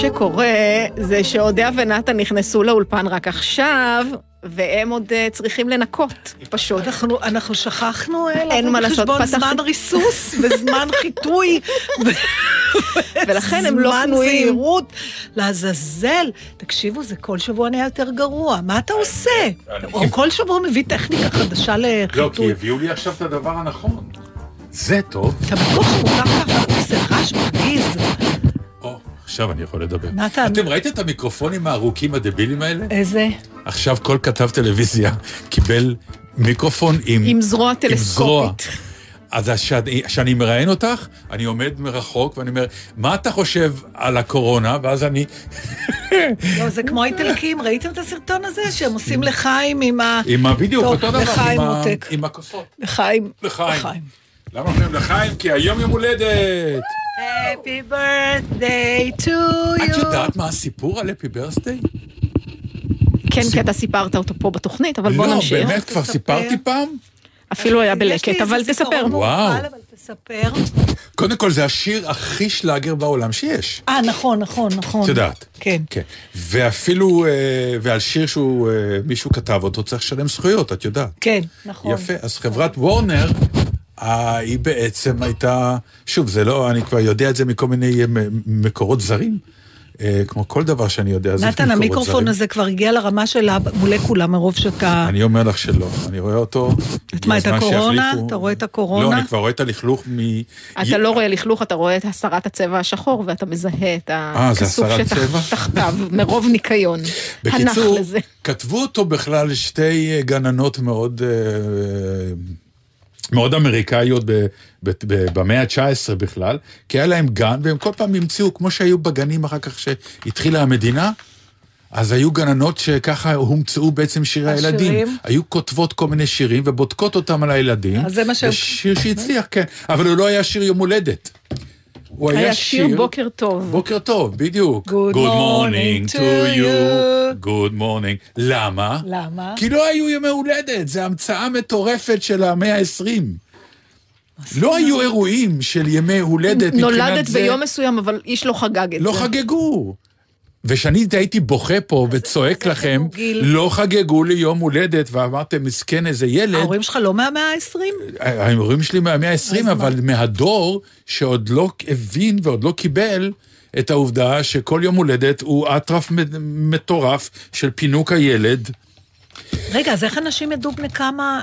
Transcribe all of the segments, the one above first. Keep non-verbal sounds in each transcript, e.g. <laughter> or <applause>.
שקורה זה שאודיה ונתן נכנסו לאולפן רק עכשיו, והם עוד אה, צריכים לנקות, פשוט. אנחנו, אנחנו שכחנו אה, אין מה לעשות, פתחתי- זמן ריסוס <laughs> וזמן חיטוי. ולכן הם לא זמן פנויים. זהירות. לעזאזל. תקשיבו, זה כל שבוע נהיה יותר גרוע. מה אתה עושה? או כל שבוע מביא טכניקה חדשה לא, כי לחיטוי. הביאו לי עכשיו את הדבר הנכון. זה טוב. אתה בטוח שמותר ככה? הוא עושה רעש מרגיז. או, עכשיו אני יכול לדבר. נתן. אתם ראיתם את המיקרופונים הארוכים הדבילים האלה? איזה? עכשיו כל כתב טלוויזיה קיבל מיקרופון עם... עם זרוע עם זרוע. טלסקופית. אז כשאני- מראיין אותך, אני עומד מרחוק ואני אומר, מה אתה חושב על הקורונה? ואז אני... <laughs> לא, זה כמו האיטלקים, ראיתם את הסרטון הזה? שהם עושים לחיים עם ה... עם ה... בדיוק, אותו דבר. לחיים מותק. עם הכוסות. לחיים. לחיים. למה אומרים לחיים? כי היום יום הולדת. Happy birthday to את you. יודעת מה הסיפור על אפי ברסטי? כן, כי אתה סיפרת אותו פה בתוכנית, אבל בוא לא, נמשיך. באמת, כבר. סיפרתי פעם? אפילו היה בלקט, אבל תספר. וואו. תספר. קודם כל, זה השיר הכי שלאגר בעולם שיש. אה, נכון, נכון, נכון. את יודעת. כן. כן. ואפילו, אה, ועל שיר שהוא, אה, מישהו כתב אותו, צריך לשלם זכויות, את יודעת. כן, נכון. יפה. אז חברת וורנר, היא בעצם הייתה, שוב, זה לא, אני כבר יודע את זה מכל מיני מקורות זרים. אה, כמו כל דבר שאני יודע, זה נתן, המיקרופון. הזה כבר הגיע לרמה של המולקולה מרוב שאתה... אני אומר לך שלא, אני רואה אותו. את מה, את הקורונה? אתה רואה את הקורונה? לא, אני כבר רואה את הלכלוך מ... אתה לא רואה לכלוך, אתה רואה את הסרת הצבע השחור, ואתה מזהה את אה, הכסוף? שתחתיו, מרוב ניקיון. בקיצור. כתבו אותו בכלל שתי אה, גננות מאוד, מאוד אמריקאיות ב- ב- ב- במאה ה-19 בכלל, כי היה להם גן, והם כל פעם המציאו, כמו שהיו בגנים אחר כך שהתחילה המדינה, אז היו גננות שככה הומצאו בעצם שירי השירים? הילדים. היו כותבות כל מיני שירים ובודקות אותם על הילדים. אז זה מה שהם- שיר שהצליח, כן. אבל הוא לא היה שיר יום הולדת. הוא היה שיר בוקר טוב. בוקר טוב, בדיוק. Good morning to you. Good morning. למה? למה? כי לא היו ימי הולדת, זו המצאה מטורפת של המאה ה-20. לא היו אירועים של ימי הולדת מבחינת נולדת זה. ביום מסוים, אבל איש לא חגג את לא זה. חגגו. ושאני הייתי בוכה פה וצועק לכם, גיל. לא חגגו לי יום הולדת, ואמרתם, מסכן איזה ילד. ההורים שלך לא מהמאה ה-20? ההורים שלי מהמאה ה-20, אז מה? אבל מהדור שעוד לא הבין ועוד לא קיבל את העובדה שכל יום הולדת הוא אטרף מטורף של פינוק הילד. רגע, אז איך אנשים ידעו בני כמה...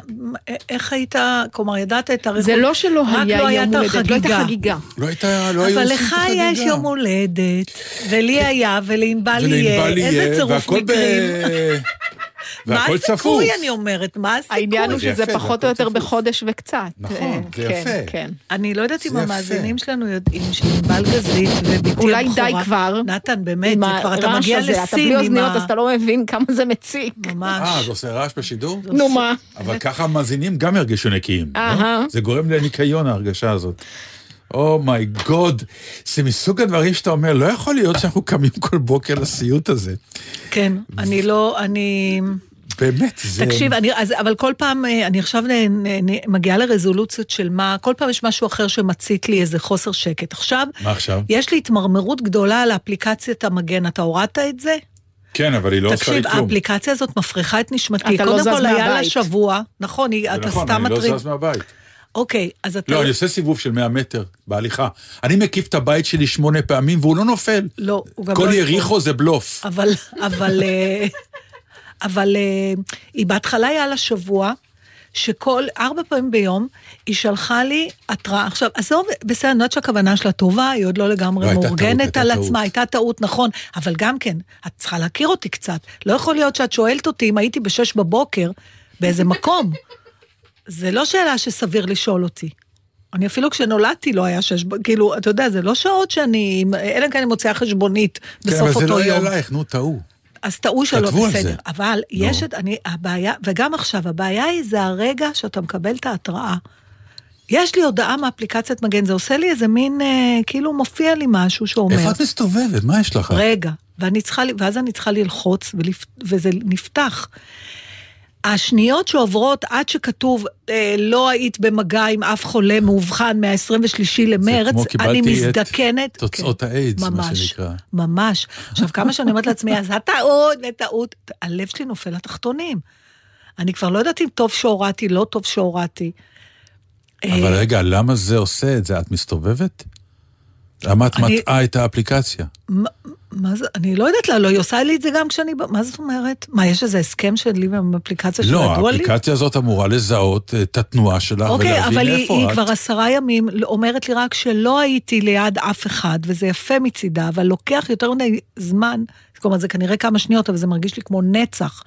איך היית... כלומר, ידעת את הרכב... זה לא שלא היה לא יום הולדת, לא הייתה חגיגה. לא הייתה, לא היו אבל עושים לך את החגיגה. יש יום הולדת, ולי היה, ולענבל יהיה. איזה צירוף. מקרים. <laughs> מה והכל צפוף. הסיכוי, אני אומרת? מה הסיכוי? העניין הוא זה שזה פחות או יותר. בחודש וקצת. נכון, אה, זה כן, יפה. כן. אני לא יודעת אם. המאזינים שלנו יודעים שענבל גזית ובתי הבכורה... אולי די כבר. נתן, באמת, עם זה כבר, אתה מגיע הזה, אתה לשיא בלי עם אוזניות, ה... אז אתה לא מבין כמה זה מציק. ממש. אה, זה עושה רעש בשידור? נו מה? אבל ככה המאזינים גם ירגישו נקיים. לא? אהה. זה גורם לניקיון ההרגשה הזאת. אומייגוד, זה מסוג הדברים שאתה אומר, לא יכול להיות שאנחנו קמים כל בוקר לסיוט הזה. כן, אני לא, אני... באמת, זה... תקשיב, אני, אז, אבל כל פעם, אה, אני עכשיו נ, נ, נ, מגיעה לרזולוציות של מה, כל פעם יש משהו אחר שמצית לי איזה חוסר שקט. עכשיו, מה עכשיו? יש לי התמרמרות גדולה על אפליקציית המגן, אתה הורדת את זה? כן, אבל היא לא עושה לי תקשיב, כלום. האפליקציה הזאת מפריחה את נשמתי. אתה לא קודם זז כל היה לה מהבית. שבוע, נכון, היא- זה אתה נכון, סתם אני מטריד. לא זז מהבית. אוקיי, אז אתה... לא, אני עושה סיבוב של 100 מטר בהליכה. אני מקיף את הבית שלי שמונה פעמים והוא לא נופל. לא, הוא גם כל לא יריחו זה בלוף. אבל, אבל, אה, אבל אה, היא בהתחלה היה לה שבוע, שכל, ארבע פעמים ביום, היא שלחה לי התראה. עכשיו, עזוב, בסדר, אני יודעת שהכוונה שלה טובה, היא עוד לא לגמרי לא, טעות, מאורגנת הייתה על טעות. עצמה, הייתה טעות, נכון, אבל גם כן, את צריכה להכיר אותי קצת. לא יכול להיות שאת שואלת אותי אם הייתי בשש בבוקר באיזה מקום. זה לא שאלה שסביר לשאול אותי. אני אפילו כשנולדתי לא היה שש, כאילו, אתה יודע, זה לא שעות שאני, אלא אם כן אני מוציאה חשבונית כן, בסוף אבל אותו זה יום. לא היה עלייך, נו, טעו. אז טעו שלא בסדר, זה. אבל יש את, אני, הבעיה, וגם עכשיו, הבעיה היא זה הרגע שאתה מקבל את ההתראה. יש לי הודעה מאפליקציית מגן, זה עושה לי איזה מין, אה, כאילו מופיע לי משהו שאומר, איפה את מסתובבת? מה יש לך? רגע, ואני צריכה, ואז אני צריכה ללחוץ, ולפ, וזה נפתח. השניות שעוברות עד שכתוב, אה, לא היית במגע עם אף חולה מאובחן מה-23 למרץ, כמו אני קיבלתי את מזדקנת. תוצאות כן, האיידס, מה שנקרא. ממש. עכשיו, כמה שאני אומרת לעצמי, אז הטעות וטעות, הלב שלי נופל לתחתונים. אני כבר לא יודעת אם טוב שהורדתי, לא טוב שהורדתי. אבל אה, רגע, למה זה עושה את זה? את מסתובבת? למה את מטעה את האפליקציה? מה- זה, אני לא יודעת לה, לא, היא עושה לי את זה גם כשאני, מה זאת אומרת? מה, יש איזה הסכם שלי עם אפליקציה לא, שידוע לי? האפליקציה הזאת אמורה לזהות אה, את התנועה שלך אוקיי, ולהבין אבל היא, איפה היא את. כבר עשרה ימים אומרת לי רק שלא הייתי ליד אף אחד, וזה יפה מצידה, אבל לוקח יותר מדי זמן, כלומר זה כנראה כמה שניות, אבל זה מרגיש לי כמו נצח,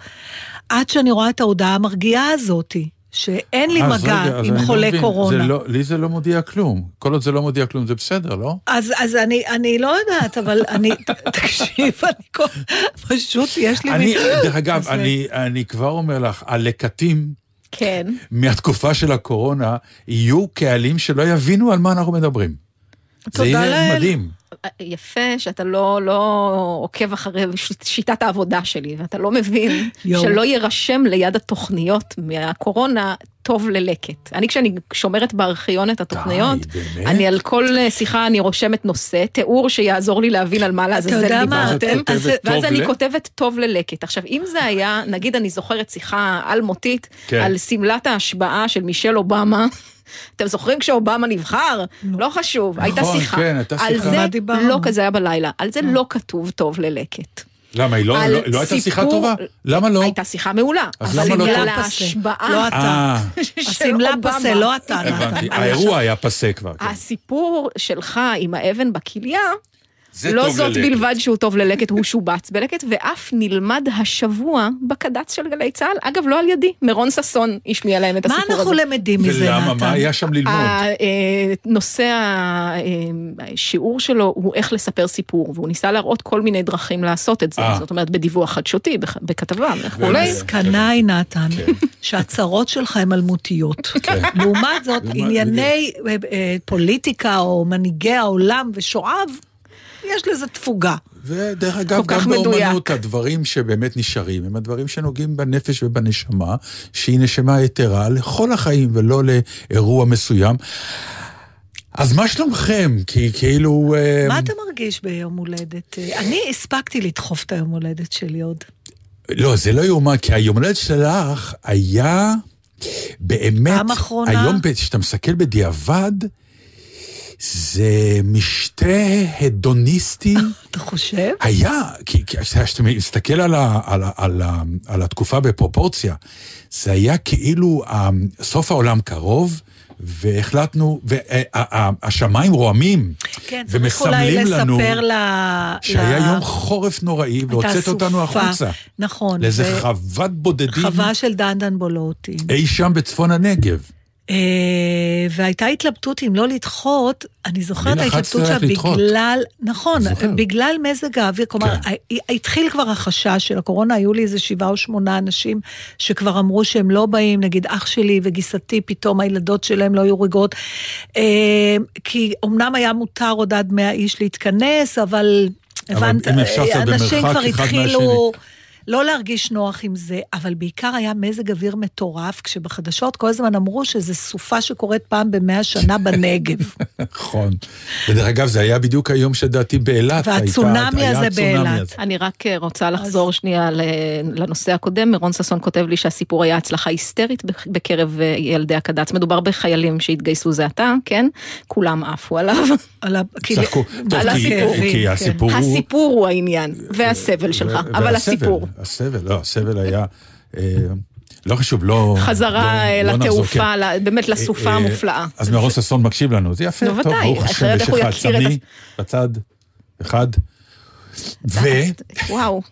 עד שאני רואה את ההודעה המרגיעה הזאתי, שאין לי מגע רגע, עם לא חולה מבין, קורונה. זה לא, לי זה לא מודיע כלום. כל עוד זה לא מודיע כלום, זה בסדר, לא? אז, אז אני, אני לא יודעת, אבל אני, תקשיב, אני כל, פשוט יש לי... אני, דרך אגב, זה- אני, אני כבר אומר לך, הלקטים כן. מהתקופה של הקורונה יהיו קהלים שלא יבינו על מה אנחנו מדברים. זה תודה יהיה לאל. מדהים. יפה שאתה לא, לא עוקב אחרי שיטת העבודה שלי, ואתה לא מבין יואו. שלא יירשם ליד התוכניות מהקורונה טוב ללקט. אני כשאני שומרת בארכיון את התוכניות, די? אני על כל שיחה אני רושמת נושא, תיאור שיעזור לי להבין על מה לעזאזל יודע מה? ואז את דיברתם, כותבת ואז אני כותבת טוב ללקט. עכשיו, אם זה היה, נגיד אני זוכרת שיחה אלמותית, כן. על שמלת ההשבעה של מישל אובמה, אתם זוכרים כשאובמה נבחר? לא חשוב, הייתה שיחה. כן, הייתה על שיחה. זה מה דיברנו? לא כזה היה בלילה, על זה לא כתוב טוב ללקט. למה, היא לא, על לא, לא הייתה שיחה סיפור- טובה? למה לא? הייתה שיחה מעולה, אז למה לא טוב? ההשבעה לא אתה. אה, השמלה. פסה, לא אתה, הבנתי. נתן. האירוע היה פסה כבר. כן. הסיפור שלך עם האבן בכליה, זה לא טוב זאת ללקט. בלבד שהוא טוב ללקט, הוא שובץ בלקט, ואף נלמד השבוע בקד"צ של גלי צה"ל. אגב, לא על ידי, מירון ששון השמיע להם את מה הסיפור אנחנו הזה. למדים מזה, ולמה? נתן? מה היה שם ללמוד? אה, נושא אה, השיעור שלו הוא איך לספר סיפור, והוא ניסה להראות כל מיני דרכים לעשות את זה, אה. זאת אומרת בדיווח חדשותי, בכ- בכתבה וכולי. המסקנה היא, נתן, שהצרות שלך הן אלמותיות. <laughs> לעומת זאת, ענייני פוליטיקה או מנהיגי העולם ושואב, יש לזה תפוגה. ודרך אגב, גם מדויק. באומנות הדברים שבאמת נשארים הם הדברים שנוגעים בנפש ובנשמה, שהיא נשמה יתרה לכל החיים ולא לאירוע מסוים. אז מה שלומכם? כי כאילו... מה אתה מרגיש ביום הולדת? אני הספקתי לדחוף את היום הולדת שלי עוד. לא, זה לא יאומן, כי היום הולדת שלך היה באמת... פעם אחרונה? היום, כשאתה מסתכל בדיעבד, זה משתה הדוניסטי. אתה חושב? היה, כי כשאתה מסתכל על, ה, על, ה, על, ה, על התקופה בפרופורציה, זה היה כאילו אה, סוף העולם קרוב, והחלטנו, והשמיים רועמים, כן, ומסמלים לנו לספר ל... שהיה ל- יום חורף נוראי, והוצאת אותנו. החוצה. נכון. לאיזה ו- חוות בודדים חווה של דנדן בולוטין. אי שם בצפון הנגב. אה, והייתה התלבטות אם לא לדחות, אני זוכרת ההתלבטות לדחות. שבגלל, נכון, זוכר. בגלל מזג האוויר, כלומר, כן. התחיל כבר החשש של הקורונה, היו לי איזה שבעה או שמונה אנשים שכבר אמרו שהם לא באים, נגיד אח שלי וגיסתי, פתאום הילדות שלהם לא היו רגועות. אה, כי אמנם היה מותר עוד עד 100 איש להתכנס, אבל הבנת, לעשות אנשים כבר התחילו... לא להרגיש נוח עם זה, אבל בעיקר היה מזג אוויר מטורף, כשבחדשות כל הזמן אמרו שזו סופה שקורית פעם במאה שנה בנגב. <laughs> נכון. ודרך אגב, זה היה בדיוק היום שלדעתי באילת. והצונאמי הזה באילת. אני רק אה, רוצה לחזור שנייה לנושא הקודם. מירון ששון כותב לי שהסיפור היה הצלחה היסטרית בק- בקרב אה, ילדי הקד"צ. מדובר בחיילים שהתגייסו זה עתה, כן? כולם עפו עליו. <laughs> על כי-. הסיפור הוא... הסיפור הוא העניין, והסבל שלך, אבל הסיפור. הסבל, לא, הסבל היה... אה, לא חשוב, לא... חזרה לא- אה, לא לתעופה, ל- באמת לסופה אה, אה, המופלאה. אז מירון ששון מקשיב לנו, זה יפה, טוב, ברוך השם, יש לך צמי בצד אחד. ו... וואו,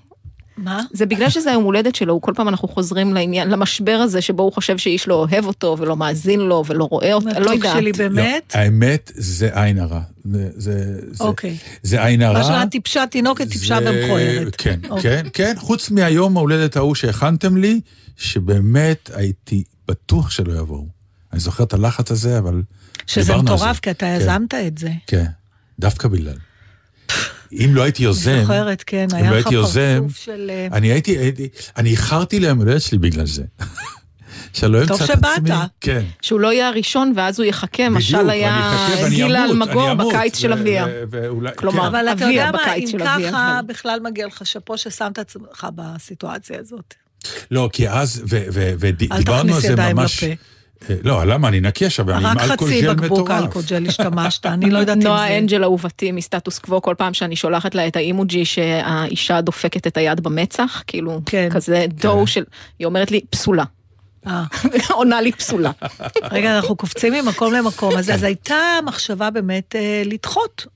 מה? זה בגלל שזה היום הולדת שלו, הוא כל פעם אנחנו חוזרים לעניין, למשבר הזה שבו הוא חושב שאיש לא אוהב אותו ולא מאזין לו ולא רואה אותו, לא יודעת. שלי באמת. לא, האמת זה עין הרע. זה- זה- זה- אוקיי. זה עין הרע. מה שהיה טיפשה, תינוקת טיפשה זה- ומכוערת. כן, אוקיי. כן, כן, חוץ מהיום ההולדת ההוא שהכנתם לי, שבאמת הייתי בטוח שלא יבואו. אני זוכר את הלחץ הזה, אבל שזה דיברנו על מטורף, זה. כי אתה כן, יזמת את זה. כן, דווקא בגלל. אם לא הייתי יוזם, זוכרת, כן, אם היה לא לך הייתי יוזם, פרצוף של... אה, אני הייתי, הייתי, אני איחרתי ליום הולדת שלי בגלל זה. <laughs> שלא טוב אמצא את שבאת. עצמי. כן. שהוא לא יהיה הראשון ואז הוא יחכה, משל היה גילה אמות, אלמגור אני בקיץ של אביה. כלומר, כן. אבל אתה אביה יודע מה, אם של אביה, ככה בכלל מגיע לך שאפו ששמת עצמך בסיטואציה הזאת. לא, כי אז, ו- ו- אל ודיברנו על תכניס זה ידיים ממש... לפה. אה, לא, למה? אני נקי עכשיו, אני עם רק אלכוהול חצי ג'ל בקבוק מטורף. אלכוהול ג'ל <laughs> השתמשת, אני לא יודעת אם זה... נועה אנג'ל אהובתי מסטטוס קוו, כל פעם שאני שולחת לה את האימוג'י שהאישה דופקת את היד במצח, כאילו, כן. כזה דור של, היא אומרת לי, פסולה. אה. <laughs> עונה לי פסולה. <laughs> רגע, אנחנו קופצים ממקום למקום, אז, אז הייתה מחשבה באמת אה, לדחות.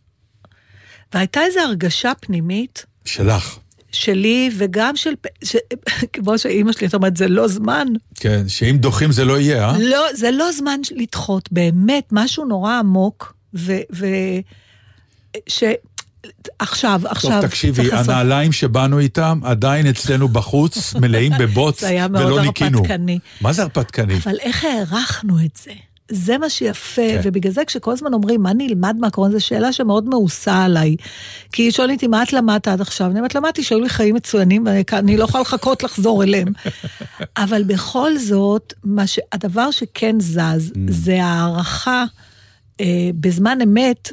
והייתה איזו הרגשה פנימית שלך, שלי וגם של... ש... <laughs> כמו שאימא שלי, זאת אומרת, זה לא זמן. כן, שאם דוחים זה לא יהיה, אה? לא, זה לא זמן לדחות, באמת, משהו נורא עמוק, ו... ו... ש... עכשיו, עכשיו, טוב, תקשיבי, הנעליים שבאנו איתם עדיין אצלנו בחוץ, מלאים בבוץ, זה היה מאוד ולא ניקינו. הרפתקני. מה זה הרפתקני? אבל איך הערכנו את זה? זה מה שיפה, כן. ובגלל זה כשכל הזמן אומרים, מה נלמד מהקורונה, זו שאלה שמאוד מאוסה עליי. כי שואלים אותי, מה את למדת עד עכשיו? אני אומרת, למדתי שהיו לי חיים מצוינים, ואני לא יכולה לחכות לחזור אליהם. <laughs> אבל בכל זאת, מה ש... הדבר שכן זז, זה הערכה. אה, בזמן אמת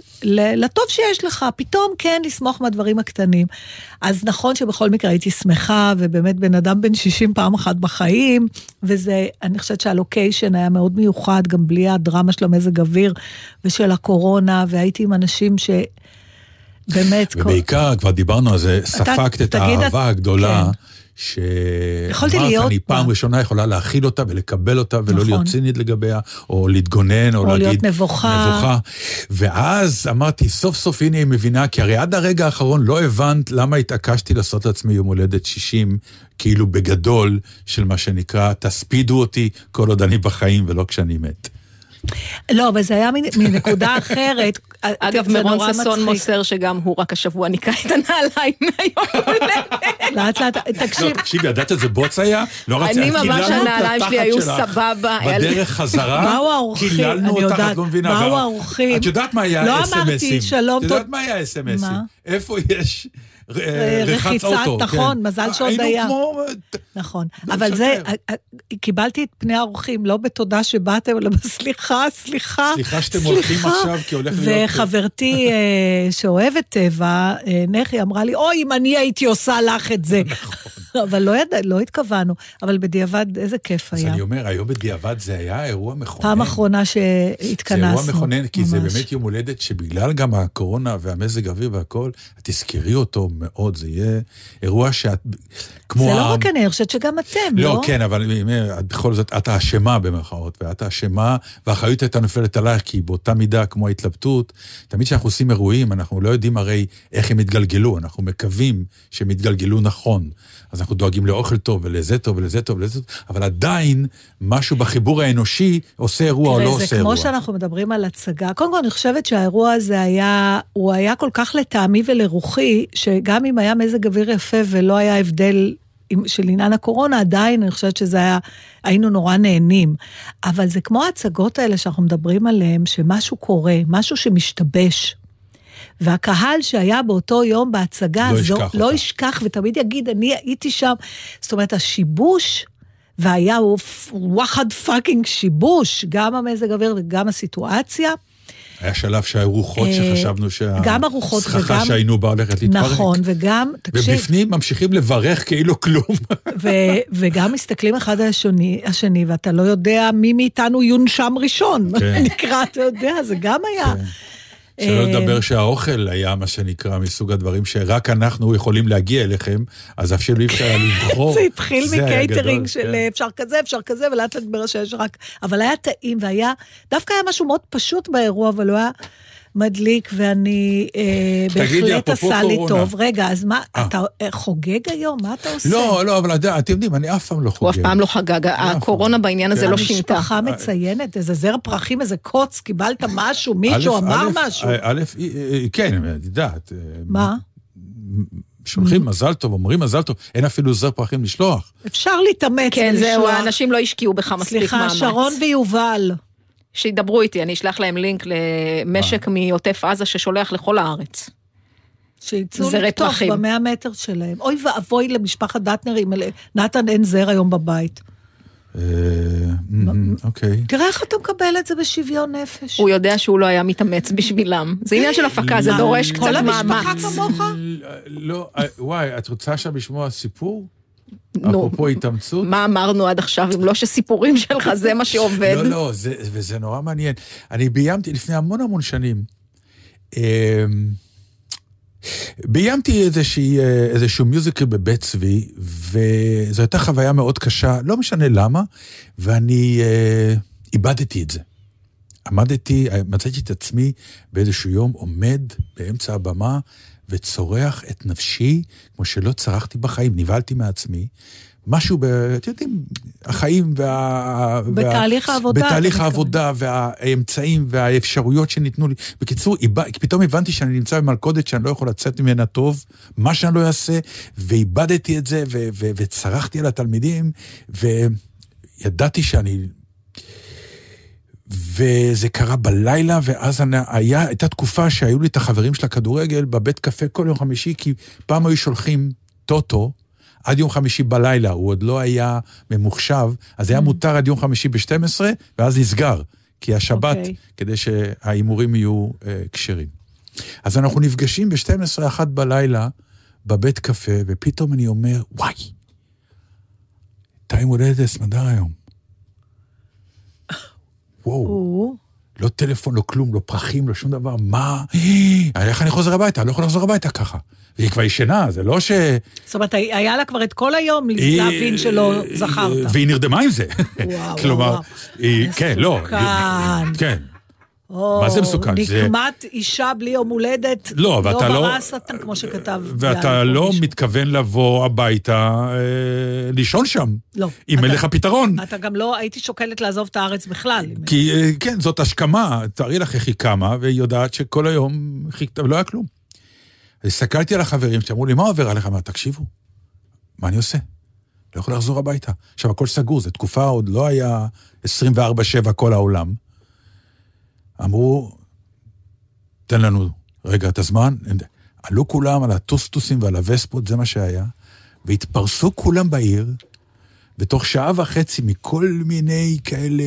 לטוב שיש לך, פתאום כן לסמוך מהדברים הקטנים. אז נכון שבכל מקרה הייתי שמחה, ובאמת בן אדם בן 60 פעם אחת בחיים, וזה, אני חושבת שהלוקיישן היה מאוד מיוחד, גם בלי הדרמה של המזג אוויר ושל הקורונה, והייתי עם אנשים ש... באמת... כל- ובעיקר, כבר דיברנו על זה, ספגת את האהבה הגדולה. כן. יכולתי שאמרת, להיות אני פעם. ראשונה יכולה להכיל אותה ולקבל אותה ולא נכון. להיות צינית לגביה, או להתגונן, או, או להגיד... להיות נבוכה. נבוכה. ואז אמרתי, סוף סוף הנה היא מבינה, כי הרי עד הרגע האחרון לא הבנת למה התעקשתי לעשות לעצמי יום הולדת 60, כאילו בגדול, של מה שנקרא, תספידו אותי כל עוד אני בחיים ולא כשאני מת. לא, אבל זה היה מנ- מנקודה <laughs> אחרת. אגב, נורא ששון. מוסר שגם הוא רק השבוע ניקה את הנעליים <laughs> מהיום הולדת. לאט לאט, לא, תקשיב, תקשיבי, ידעת איזה בוץ היה? לא רציתי, אני ממש, הנעליים שלי היו. סבבה. בדרך חזרה, <laughs> באו האורחים, קיללנו אותך, את לא מבינה. באו האורחים. את יודעת מה היה לא אס.אם.אסים? אמרתי, שלום, את יודעת מה היה אס.אם.אסים? מה? איפה יש אה, אה, רחיצה, אוטו? נכון, כן. מזל שעוד היה. כמו... נכון. לא אבל זה. אה, אה, קיבלתי את פני האורחים, לא בתודה שבאתם, אלא בסליחה, סליחה. סליחה שאתם הולכים סליחה. עכשיו, כי הולך להיות- וחברתי אה, שאוהבת טבע, אה, נכי, אמרה לי, אוי, אם אני הייתי עושה לך את זה. נכון. <laughs> אבל לא ידע, לא התכוונו, אבל בדיעבד, איזה כיף אז היה. אני אומר, היום בדיעבד זה היה אירוע מכונן. פעם אחרונה זה אירוע שהתכנסנו. מכונן, כי זה ממש. באמת יום הולדת שבגלל גם הקורונה והמזג האוויר והכל, את תזכרי אותו מאוד, זה יהיה אירוע שאת... כמו זה לא ה- רק אני, אני חושבת שגם אתם, לא? לא, כן, אבל אני אומר, בכל זאת, את האשמה במרכאות, ואת האשמה, והאחריות הייתה נופלת עלייך, כי באותה מידה כמו ההתלבטות, תמיד כשאנחנו עושים אירועים, אנחנו לא יודעים הרי איך הם יתגלגלו, אנחנו מקווים שהם יתגלגלו נכון. אז אנחנו דואגים לאוכל טוב, ולזה טוב, ולזה טוב, ולזה טוב, אבל עדיין, משהו בחיבור האנושי עושה אירוע או לא עושה זה אירוע. כמו שאנחנו מדברים על הצגה. קודם כל, אני חושבת שהאירוע הזה היה, הוא היה כל כך לטעמי ולרוחי, שגם אם היה מזג אוויר יפה ולא היה הבדל של עניין הקורונה, עדיין אני חושבת שזה היה, היינו נורא נהנים. אבל זה כמו ההצגות האלה שאנחנו מדברים עליהן, שמשהו קורה, משהו שמשתבש. והקהל שהיה באותו יום בהצגה לא הזו, ישכח לא אותה. ישכח, ותמיד יגיד, אני הייתי שם. זאת אומרת, השיבוש, והיה וואחד פאקינג שיבוש, גם המזג האוויר וגם הסיטואציה. היה שלב שהיו רוחות אה, שחשבנו שהסככה שהיינו בה הולכת להתפרק. נכון, וגם, תקשיב, ובפנים ממשיכים לברך כאילו כלום. ו- וגם מסתכלים אחד על השני, השני, ואתה לא יודע מי מאיתנו יונשם ראשון. כן. <laughs> נקרא, אתה יודע, זה גם היה. כן. שלא אה, לדבר שהאוכל היה מה שנקרא מסוג הדברים שרק אנחנו יכולים להגיע אליכם, אז אפילו אי אפשר היה לבחור. זה התחיל מקייטרינג של כן. אה, אפשר כזה, אפשר כזה, ולאט לאט מתברר שיש רק... אבל היה טעים, והיה... דווקא היה משהו מאוד פשוט באירוע, אבל הוא היה מדליק, ואני אה, בהחלט עשה לי. טוב. רגע, אז מה, אה. אתה אה, חוגג היום? מה אתה עושה? לא, לא, אבל אתה- אתם יודעים, אני אף פעם לא חוגג. הוא אף פעם לא חגג, הקורונה בעניין הזה כן. לא שינתה. המשפחה מציינת, איזה זר פרחים, איזה קוץ, קיבלת משהו, מישהו אמר משהו. א', א', אה, כן, את יודעת. אה, מה? שולחים מזל טוב, אומרים מזל טוב, אין אפילו זר פרחים לשלוח. אפשר להתאמץ כן, זהו, ולשלוח. האנשים לא השקיעו בך מספיק סליחה, מאמץ. שרון ויובל. שידברו איתי, אני אשלח להם לינק למשק מעוטף עזה ששולח לכל הארץ. שיצאו לקטוף. במאה מטר שלהם. אוי ואבוי למשפחת דטנר אם נתן אין זר היום בבית. אה, אוקיי. תראה איך אתה מקבל את זה בשוויון נפש. הוא יודע שהוא לא היה מתאמץ בשבילם. זה עניין של הפקה, זה דורש כל קצת המשפחה מאמץ. כמוך? לא, אה, וואי, את רוצה עכשיו לשמוע סיפור? נו, אפרופו התאמצות? מה אמרנו עד עכשיו, אם לא שסיפורים שלך זה מה שעובד? לא, לא, זה, וזה נורא מעניין. אני ביימתי לפני המון המון שנים. אמ, ביימתי איזושהי, אה, איזשהו מיוזיקל בבית צבי, וזו הייתה חוויה מאוד קשה, לא משנה למה, ואני אה, איבדתי את זה. עמדתי, מצאתי את עצמי באיזשהו יום עומד באמצע הבמה וצורח את נפשי כמו שלא צרחתי בחיים, נבהלתי מעצמי. משהו, ב, אתם יודעים, החיים וה... בתהליך וה, העבודה, בתהליך. העבודה והאמצעים והאפשרויות שניתנו לי. בקיצור, פתאום הבנתי שאני נמצא במלכודת שאני לא יכול לצאת ממנה טוב, מה שאני לא אעשה, ואיבדתי את זה ו, ו, וצרחתי על התלמידים, וידעתי שאני וזה קרה בלילה, ואז אני, היה, הייתה תקופה שהיו לי את החברים של הכדורגל בבית קפה כל יום חמישי, כי פעם היו שולחים טוטו עד יום חמישי בלילה, הוא עוד לא היה ממוחשב, אז היה מותר עד יום חמישי ב-12, ואז נסגר, כי השבת, אוקיי. כדי שההימורים יהיו אה, כשרים. אז אנחנו נפגשים ב-12, אחת בלילה, בבית קפה, ופתאום אני אומר, וואי, טיים הולדת לסמדר היום. וואו. הוא, לא טלפון, לא כלום, לא פרחים, לא שום דבר, מה? <gasps> איך אני חוזר הביתה? אני לא יכול לחזור הביתה ככה. והיא כבר ישנה, זה לא ש... זאת אומרת, היה לה כבר את כל היום להבין שלא זכרת. והיא נרדמה עם זה. וואו, <laughs> כלומר, וואו. היא, כן, לא. כן. או, מה זה מסוכן? זה- נקמת אישה בלי יום הולדת, לא, לא... לא ברא השטן, כמו שכתב. ואתה לא מישהו. מתכוון לבוא הביתה, אה, לישון שם. לא. אם אין לך פתרון. אתה גם לא, הייתי שוקלת לעזוב את הארץ בכלל. אם- כי אה, כן, זאת השכמה, תארי לך איך היא קמה, והיא יודעת שכל היום חיכתה, ולא היה כלום. הסתכלתי על החברים שאמרו לי, מה עובר עליך? אמרתי, תקשיבו, מה אני עושה? לא יכול לחזור הביתה. עכשיו, הכל סגור, זו תקופה, עוד לא היה 24-7 כל העולם. אמרו, תן לנו רגע את הזמן. עלו כולם על הטוסטוסים ועל הווספות, זה מה שהיה, והתפרסו כולם בעיר, בתוך שעה וחצי מכל מיני כאלה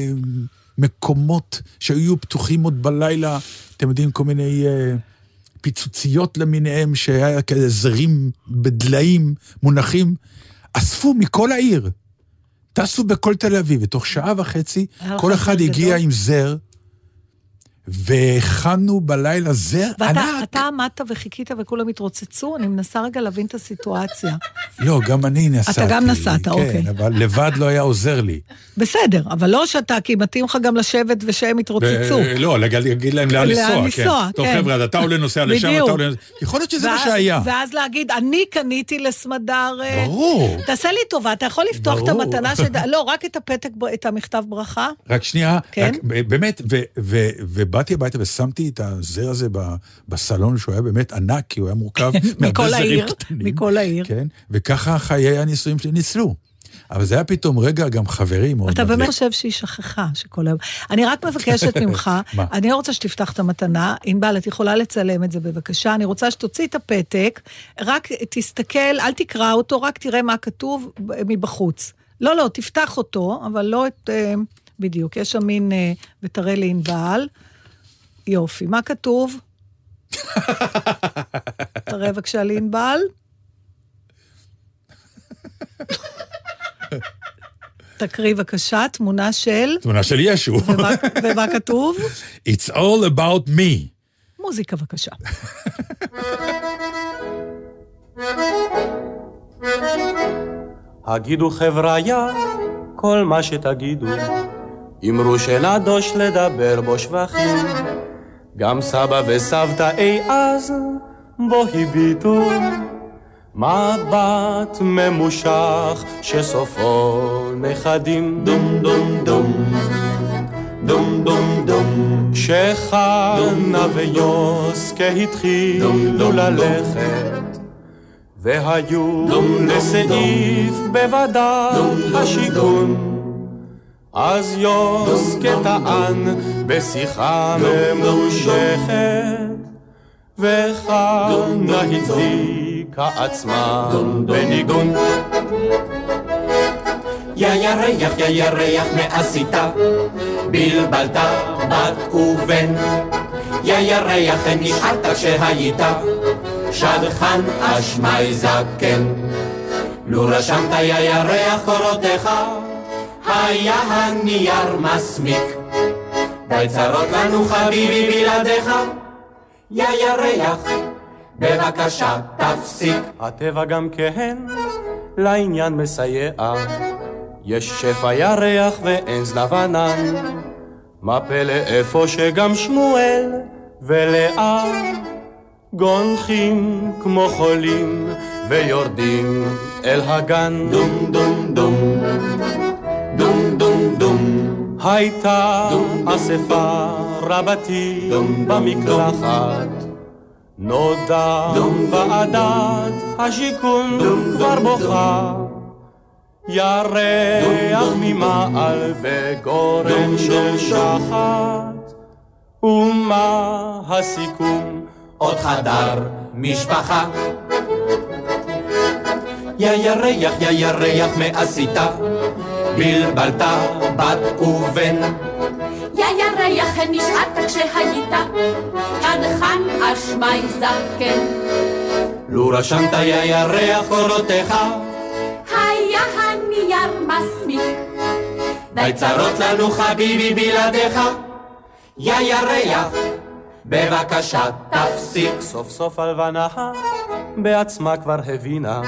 מקומות שהיו פתוחים עוד בלילה, אתם יודעים, כל מיני אה, פיצוציות למיניהם, שהיה כאלה זרים בדליים מונחים, אספו מכל העיר. טסו בכל תל אביב, ותוך שעה וחצי כל אחד הגיע גדול? עם זר, והכנו בלילה זר ואתה ענק. אתה עמדת וחיכית וכולם התרוצצו, אני מנסה רגע להבין את הסיטואציה. <laughs> לא, גם אני נסעתי. גם נסעת, אוקיי. כן, אבל לבד לא היה עוזר לי. בסדר, אבל לא שאתה, כי מתאים לך גם לשבת ושהם יתרוצצו. לא, להגיד להם לאן לאן לנסוע. לנסוע, טוב, כן. חבר'ה, אז אתה עולה נוסע לשם. אתה עולה... יכול להיות שזה מה שהיה. ואז להגיד, אני קניתי לסמדר... אה, ברור. תעשה לי טובה, אתה יכול לפתוח את. המתנה <laughs> של... לא, רק את הפתק, את המכתב ברכה. רק שנייה, כן? באמת, ו- ובאתי הביתה ושמתי את הזר הזה בסלון, שהוא היה באמת ענק, כי הוא היה מורכב מהרבה <laughs> מכל זרים העיר, קטנים. מכל העיר. כן, וככה חיי הנישואים שלי ניצלו. אבל זה היה פתאום רגע גם חברי מאוד אתה. באמת חושב שהיא שכחה שכל היום... אני רק מבקשת <laughs> ממך? אני לא רוצה שתפתח את המתנה. ענבל, את יכולה לצלם את זה בבקשה. אני רוצה שתוציא את הפתק, רק תסתכל, אל תקרא אותו, רק תראה מה כתוב מבחוץ. לא, לא, תפתח אותו, אבל לא את... אה, בדיוק, יש שם מין... אה, ותראה לענבל. יופי, מה כתוב? תראה בבקשה לענבל. תקריא בבקשה, תמונה של... תמונה של ישו. ומה, ומה כתוב? It's all about me. מוזיקה בבקשה. הגידו חבריה כל מה שתגידו, אמרו שנדוש לדבר בו שבחים. גם סבא וסבתא אי אז בו הביטו מבט ממושך שסופו נכדים. דום דום דום. דום דום דום. כשחנה ויוסקה התחילו ללכת והיו לסעיף בוודאי השיכון אז יוסקה טען בשיחה ממושכת וחנה הצדיקה עצמה בניגון יא ירח, יא ירח, מה עשית? בלבלת בת ובן. יא ירח, נשארת כשהיית שדכן אשמי זקן. לו רשמת יא ירח קורותיך, היה הנייר מסמיק. די צרות לנו חביבי בלעדיך, יא ירח, בבקשה תפסיק. הטבע גם כן לעניין מסייע. יש שפע ירח ואין זנב ענן. מה פלא איפה שגם שמואל ולאה גונחים כמו חולים ויורדים אל הגן. דום דום דום דום דום דום. הייתה אספה רבתי במקלחת. נודע ועדת השיכון כבר בוכה. ירח ממעל וגורן של שחת. ומה הסיכום? עוד חדר משפחה. יא ירח, יא ירח, מה עשית? בלבלת בת ובן. יא ירח, נשארת כשהיית שדכן אשמי זקן. לו רשמת יא ירח קורותיך, היה הנייר מסמיק. די צרות לנו חביבי בלעדיך. יא ירח, בבקשה תפסיק. סוף סוף הלבנה בעצמה כבר הבינה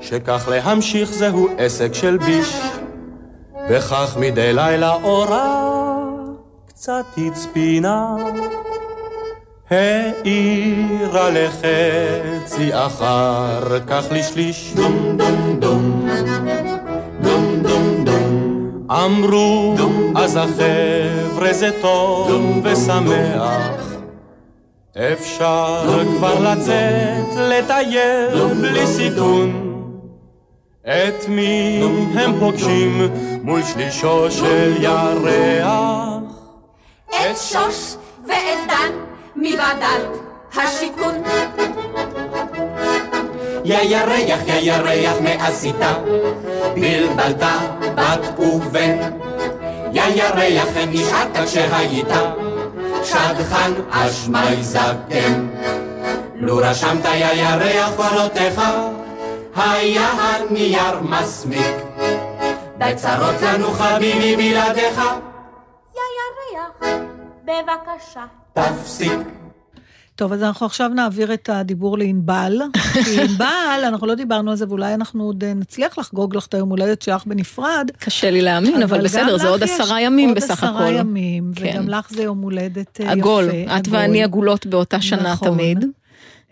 שכך להמשיך זהו עסק של ביש. וכך מדי לילה אורה קצת הצפינה. העירה לחצי אחר כך לשליש. דום דום דום. דום דום דום. אמרו אז החבר'ה זה טוב ושמח. אפשר כבר לצאת לטייל בלי סיכון את מי הם פוגשים מול שלישו של ירח את שוש ואת דן מוועדת השיכון. יא ירח, יא ירח, מה עשית? בלבלת בת ובן. יא ירח, נשארת כשהיית שדכן אשמי זקן. לו רשמת יא ירח קורותיך, היה הנייר מסמיק. די צרות לנו חביבי בלעדיך, יא ירח, בבקשה. תפסיק. טוב, אז אנחנו עכשיו נעביר את הדיבור לענבל. <laughs> כי ענבל, אנחנו לא דיברנו על זה, ואולי אנחנו עוד אה, נצליח לחגוג לך את היום הולדת שלך בנפרד. קשה לי להאמין, אבל גם בסדר, זה עוד עשרה ימים בסך עוד הכל. עשרה ימים, כן. וגם לך זה יום הולדת אה, יפה. עגול, את עגול. ואני עגולות באותה שנה נכון. תמיד.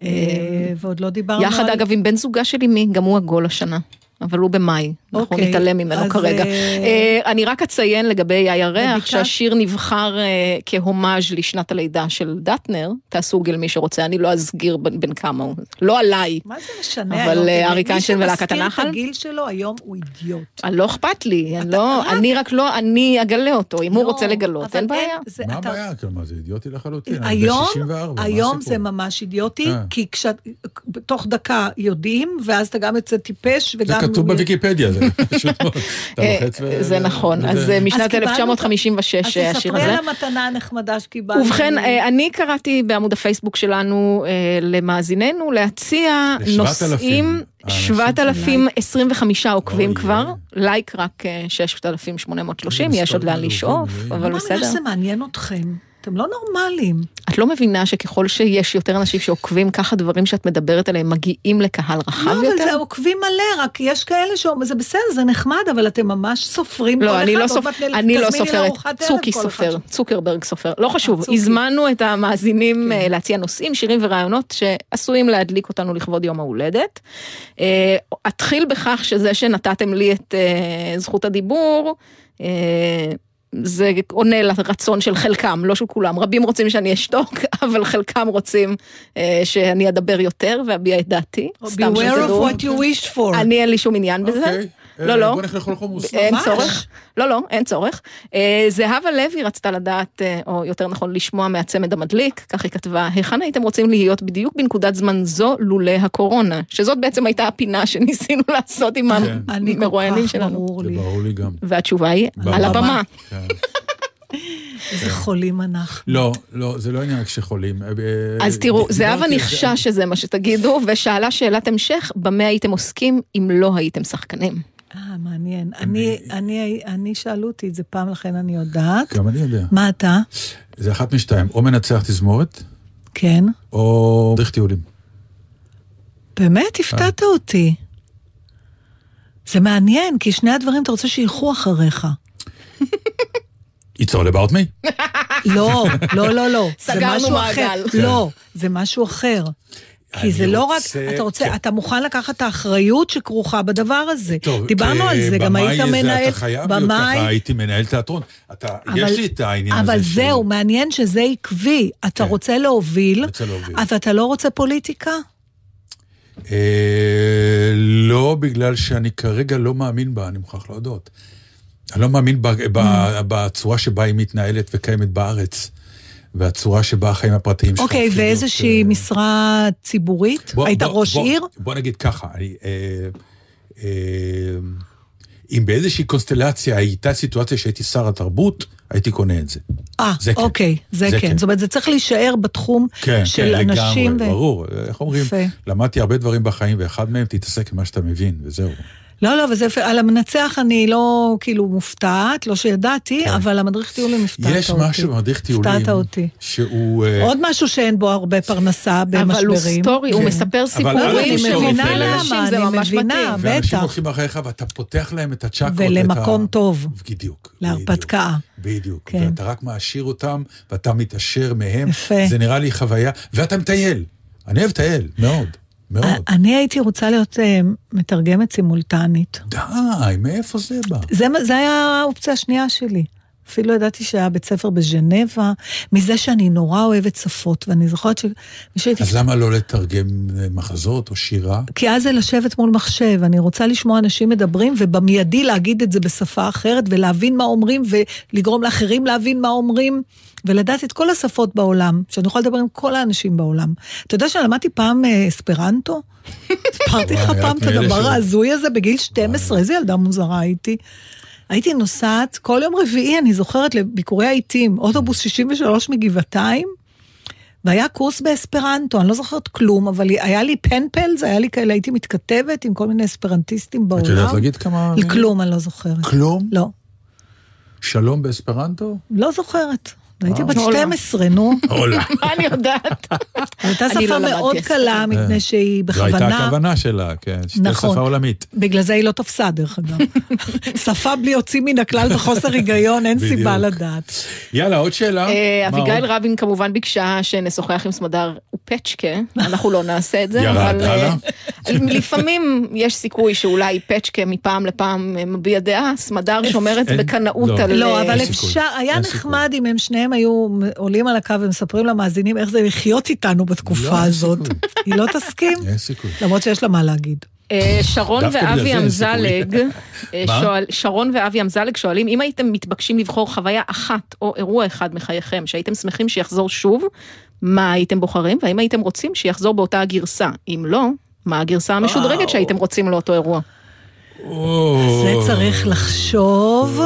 אה, ועוד לא דיברנו יחד. אגב עם בן זוגה של אמי, גם הוא עגול השנה. אבל הוא במאי, אנחנו אוקיי, נתעלם ממנו אז, כרגע. אה, אה, אני רק אציין לגבי הירח? שהשיר נבחר אה, כהומאז' לשנת הלידה של דטנר, תעשו גיל מי שרוצה, אני לא אסגיר בין בין כמה הוא, לא עליי. מה זה משנה אבל, היום? אה, אריק איינשטיין ולהקת מי הנחל? שמסתיר את הגיל שלו היום הוא אידיוט. אה, לא אכפת לי, אני לא, אני רק לא, אני אגלה אותו, אם הוא לא, רוצה לגלות, אין בעיה. זה- מה אתה- הבעיה? כלומר, זה אידיוטי לחלוטין. היום, בן 64, מה היום הסיפור? זה ממש אידיוטי, אה. כי כשאת, בתוך דקה יודעים, ואז אתה גם יוצא טיפש וגם... כתוב בוויקיפדיה, זה <laughs> פשוט מאוד. אתה אה, לוחץ ו- זה נכון, אז אה, משנת קיבלנו את ה- 1956 אז השיר תספרי הזה. על המתנה הנחמדה שקיבלנו. ובכן, אה, אני קראתי בעמוד הפייסבוק שלנו אה, למאזיננו להציע ל- 7,000 נושאים, האנשים 7,025 עוקבים אוי, כבר, אוי. לייק רק אה, 6,830, איזה יש עוד לאן לשאוף. אבל בסדר. שזה מעניין אתכם. אתם לא נורמלים. את לא מבינה שככל שיש יותר אנשים שעוקבים, ככה דברים שאת מדברת עליהם מגיעים לקהל רחב לא, אבל יותר? זה עוקבים מלא, רק יש כאלה שאומרים, זה בסדר, זה נחמד, אבל אתם ממש סופרים כל אחד. לא, אני לא, עוד סופ... אני לא סופרת, צוקי כל אחד סופר. צוקרברג סופר, לא חשוב, צוקי. הזמנו את המאזינים אה, להציע נושאים, שירים ורעיונות שעשויים להדליק אותנו לכבוד יום ההולדת. אה, אתחיל בכך שזה שנתתם לי את אה, זכות הדיבור, אה, זה עונה לרצון של חלקם, לא של כולם. רבים רוצים שאני אשתוק, <laughs> אבל חלקם רוצים אה, שאני אדבר יותר ואביע את דעתי. סתם Beware of שתדעו. what you wish for. אני אין לי שום עניין בזה. אוקיי. לא, אה, לא. בוא נלך לאכול חומוס. אין. צורך. לא, לא, אין צורך. אה, זהבה לוי רצתה לדעת, אה, או יותר נכון לשמוע מהצמד המדליק, כך היא כתבה, היכן הייתם רוצים להיות בדיוק בנקודת זמן זו לולא הקורונה? שזאת בעצם הייתה הפינה שניסינו <laughs> לעשות עם כן. המרואיינים שלנו. זה. ברור לי גם. והתשובה היא. על הבמה. כן. <laughs> איזה חולים אנחנו. לא, לא, זה לא עניין רק שחולים. אה, אה, אז תראו, זהבה נחשה שזה מה שתגידו, ושאלה שאלת המשך, במה הייתם עוסקים אם לא הייתם שחקנים? אה, מעניין. אני, אני, אני, שאלו אותי את זה פעם, לכן אני יודעת. גם אני יודע. מה אתה? זה אחת משתיים, או מנצח תזמורת, כן. או מדריך טיולים. באמת הפתעת אותי. זה מעניין, כי שני הדברים אתה רוצה שילכו אחריך. It's all about me. לא, לא, לא, לא. זה סגרנו משהו מעגל. אחר. לא, זה משהו אחר. כי זה לא רק, אתה רוצה, כן. אתה מוכן לקחת את האחריות שכרוכה בדבר הזה. טוב, דיברנו על זה, גם היית במאי זה מנהל, אתה חייב להיות ככה, הייתי מנהל תיאטרון. אתה, אבל- יש לי את העניין הזה אבל זהו, מעניין שזה עקבי. אתה כן. רוצה להוביל, רוצה להוביל. אז אתה לא רוצה פוליטיקה? אה, לא בגלל שאני כרגע לא מאמין בה, אני מוכרח להודות. אני לא מאמין ב- ב- Mm. בצורה שבה היא מתנהלת וקיימת בארץ, והצורה שבה החיים הפרטיים שלך... אוקיי, הופכים להיות, ואיזושהי אה, משרה ציבורית? בוא- היית בוא- ראש בוא- עיר? בוא נגיד ככה, אני, אה, אה, אם באיזושהי קונסטלציה הייתה סיטואציה שהייתי שר התרבות, הייתי קונה את זה. אה, כן. אוקיי, זה זה כן. כן. זאת אומרת, זה צריך להישאר בתחום כן, של כן, אנשים. לגמרי, ו- ברור. איך אומרים? יפה. למדתי הרבה דברים בחיים, ואחד מהם תתעסק עם מה שאתה מבין, וזהו. לא, לא, וזה יפה. על המנצח אני לא כאילו מופתעת, לא שידעתי, כן. אבל המדריך טיולים הפתעת אותי. יש משהו במדריך טיולים, הפתעת אותי. שהוא... אה, עוד משהו שאין בו הרבה פרנסה במשברים. אבל הוא סטורי, הוא כן. מספר אבל סיפורים מבינה אלה- לאנשים, למה, זה אני ממש מבינה. מתאים. ואנשים בטח. הולכים אחריך ואתה פותח להם את הצ'קרות. ולמקום את ה... טוב. בדיוק. להרפתקה. בדיוק. כן. ואתה רק מעשיר אותם, ואתה מתעשר מהם. יפה. זה נראה לי חוויה, ואתה מטייל. אני אוהב לטייל, מאוד. מאוד. אני הייתי רוצה להיות אה, מתרגמת סימולטנית. די, מאיפה זה בא? זה, זה היה האופציה השנייה שלי. אפילו ידעתי שהיה בית ספר בז'נבה, מזה שאני נורא אוהבת שפות, ואני זוכרת שהייתי... אז למה לא לתרגם אה, מחזות או שירה? כי אז זה לשבת מול מחשב, אני רוצה לשמוע אנשים מדברים, ובמיידי להגיד את זה בשפה אחרת, ולהבין מה אומרים, ולגרום לאחרים להבין מה אומרים, ולדעת את כל השפות בעולם, שאני יכולה לדבר עם כל האנשים בעולם. אתה יודע שלמדתי פעם אה, אספרנטו? סיפרתי לך פעם את הדבר ההזוי הזה בגיל 12, איזה ילדה מוזרה הייתי. הייתי נוסעת כל יום רביעי, אני זוכרת, לביקורי העיתים, אוטובוס 63 מגבעתיים, והיה קורס באספרנטו, אני לא זוכרת כלום, אבל היה לי פנפלס, היה לי כאלה, הייתי מתכתבת עם כל מיני אספרנטיסטים בעולם. את יודעת להגיד כמה... כלום, אני לא זוכרת. כלום? לא, שלום באספרנטו? לא זוכרת. הייתי אה. בת מעולם. 12, נו. עולה. <laughs> מה אני יודעת? הייתה אני שפה לא מאוד קלה, מפני שהיא זו הייתה בכוונה... הכוונה שלה, כן. נכון. שפה עולמית. בגלל זה היא לא תפסה, דרך אגב. <laughs> שפה בלי יוצאים מן הכלל וחוסר היגיון, אין. סיבה לדעת. יאללה, עוד שאלה. אה, אביגיל? רבין כמובן ביקשה שנשוחח עם סמדר ופצ'קה, אנחנו לא נעשה את זה, ירד, אבל... אה, הלאה. לפעמים יש סיכוי שאולי פצ'קה מפעם לפעם מביע דעה, סמדר שומרת בקנאות לא. על... לא, אה, אבל. אפשר, היה. נחמד אם הם שניהם היו עולים על הקו ומספרים למאזינים איך זה לחיות איתנו לא, בתקופה אין הזאת. סיכוי. היא לא תסכים, אין סיכוי. למרות שיש לה מה להגיד. אה, שרון ואבי. אמזלג, אה? <laughs> שואל- שרון ואבי אמזלג שואלים, אם הייתם מתבקשים לבחור חוויה אחת או אירוע אחד מחייכם שהייתם שמחים שיחזור שוב, מה הייתם בוחרים? והאם הייתם רוצים שיחזור באותה הגרסה? אם לא, מה הגרסה המשודרגת שהייתם רוצים לאותו אירוע? זה צריך לחשוב.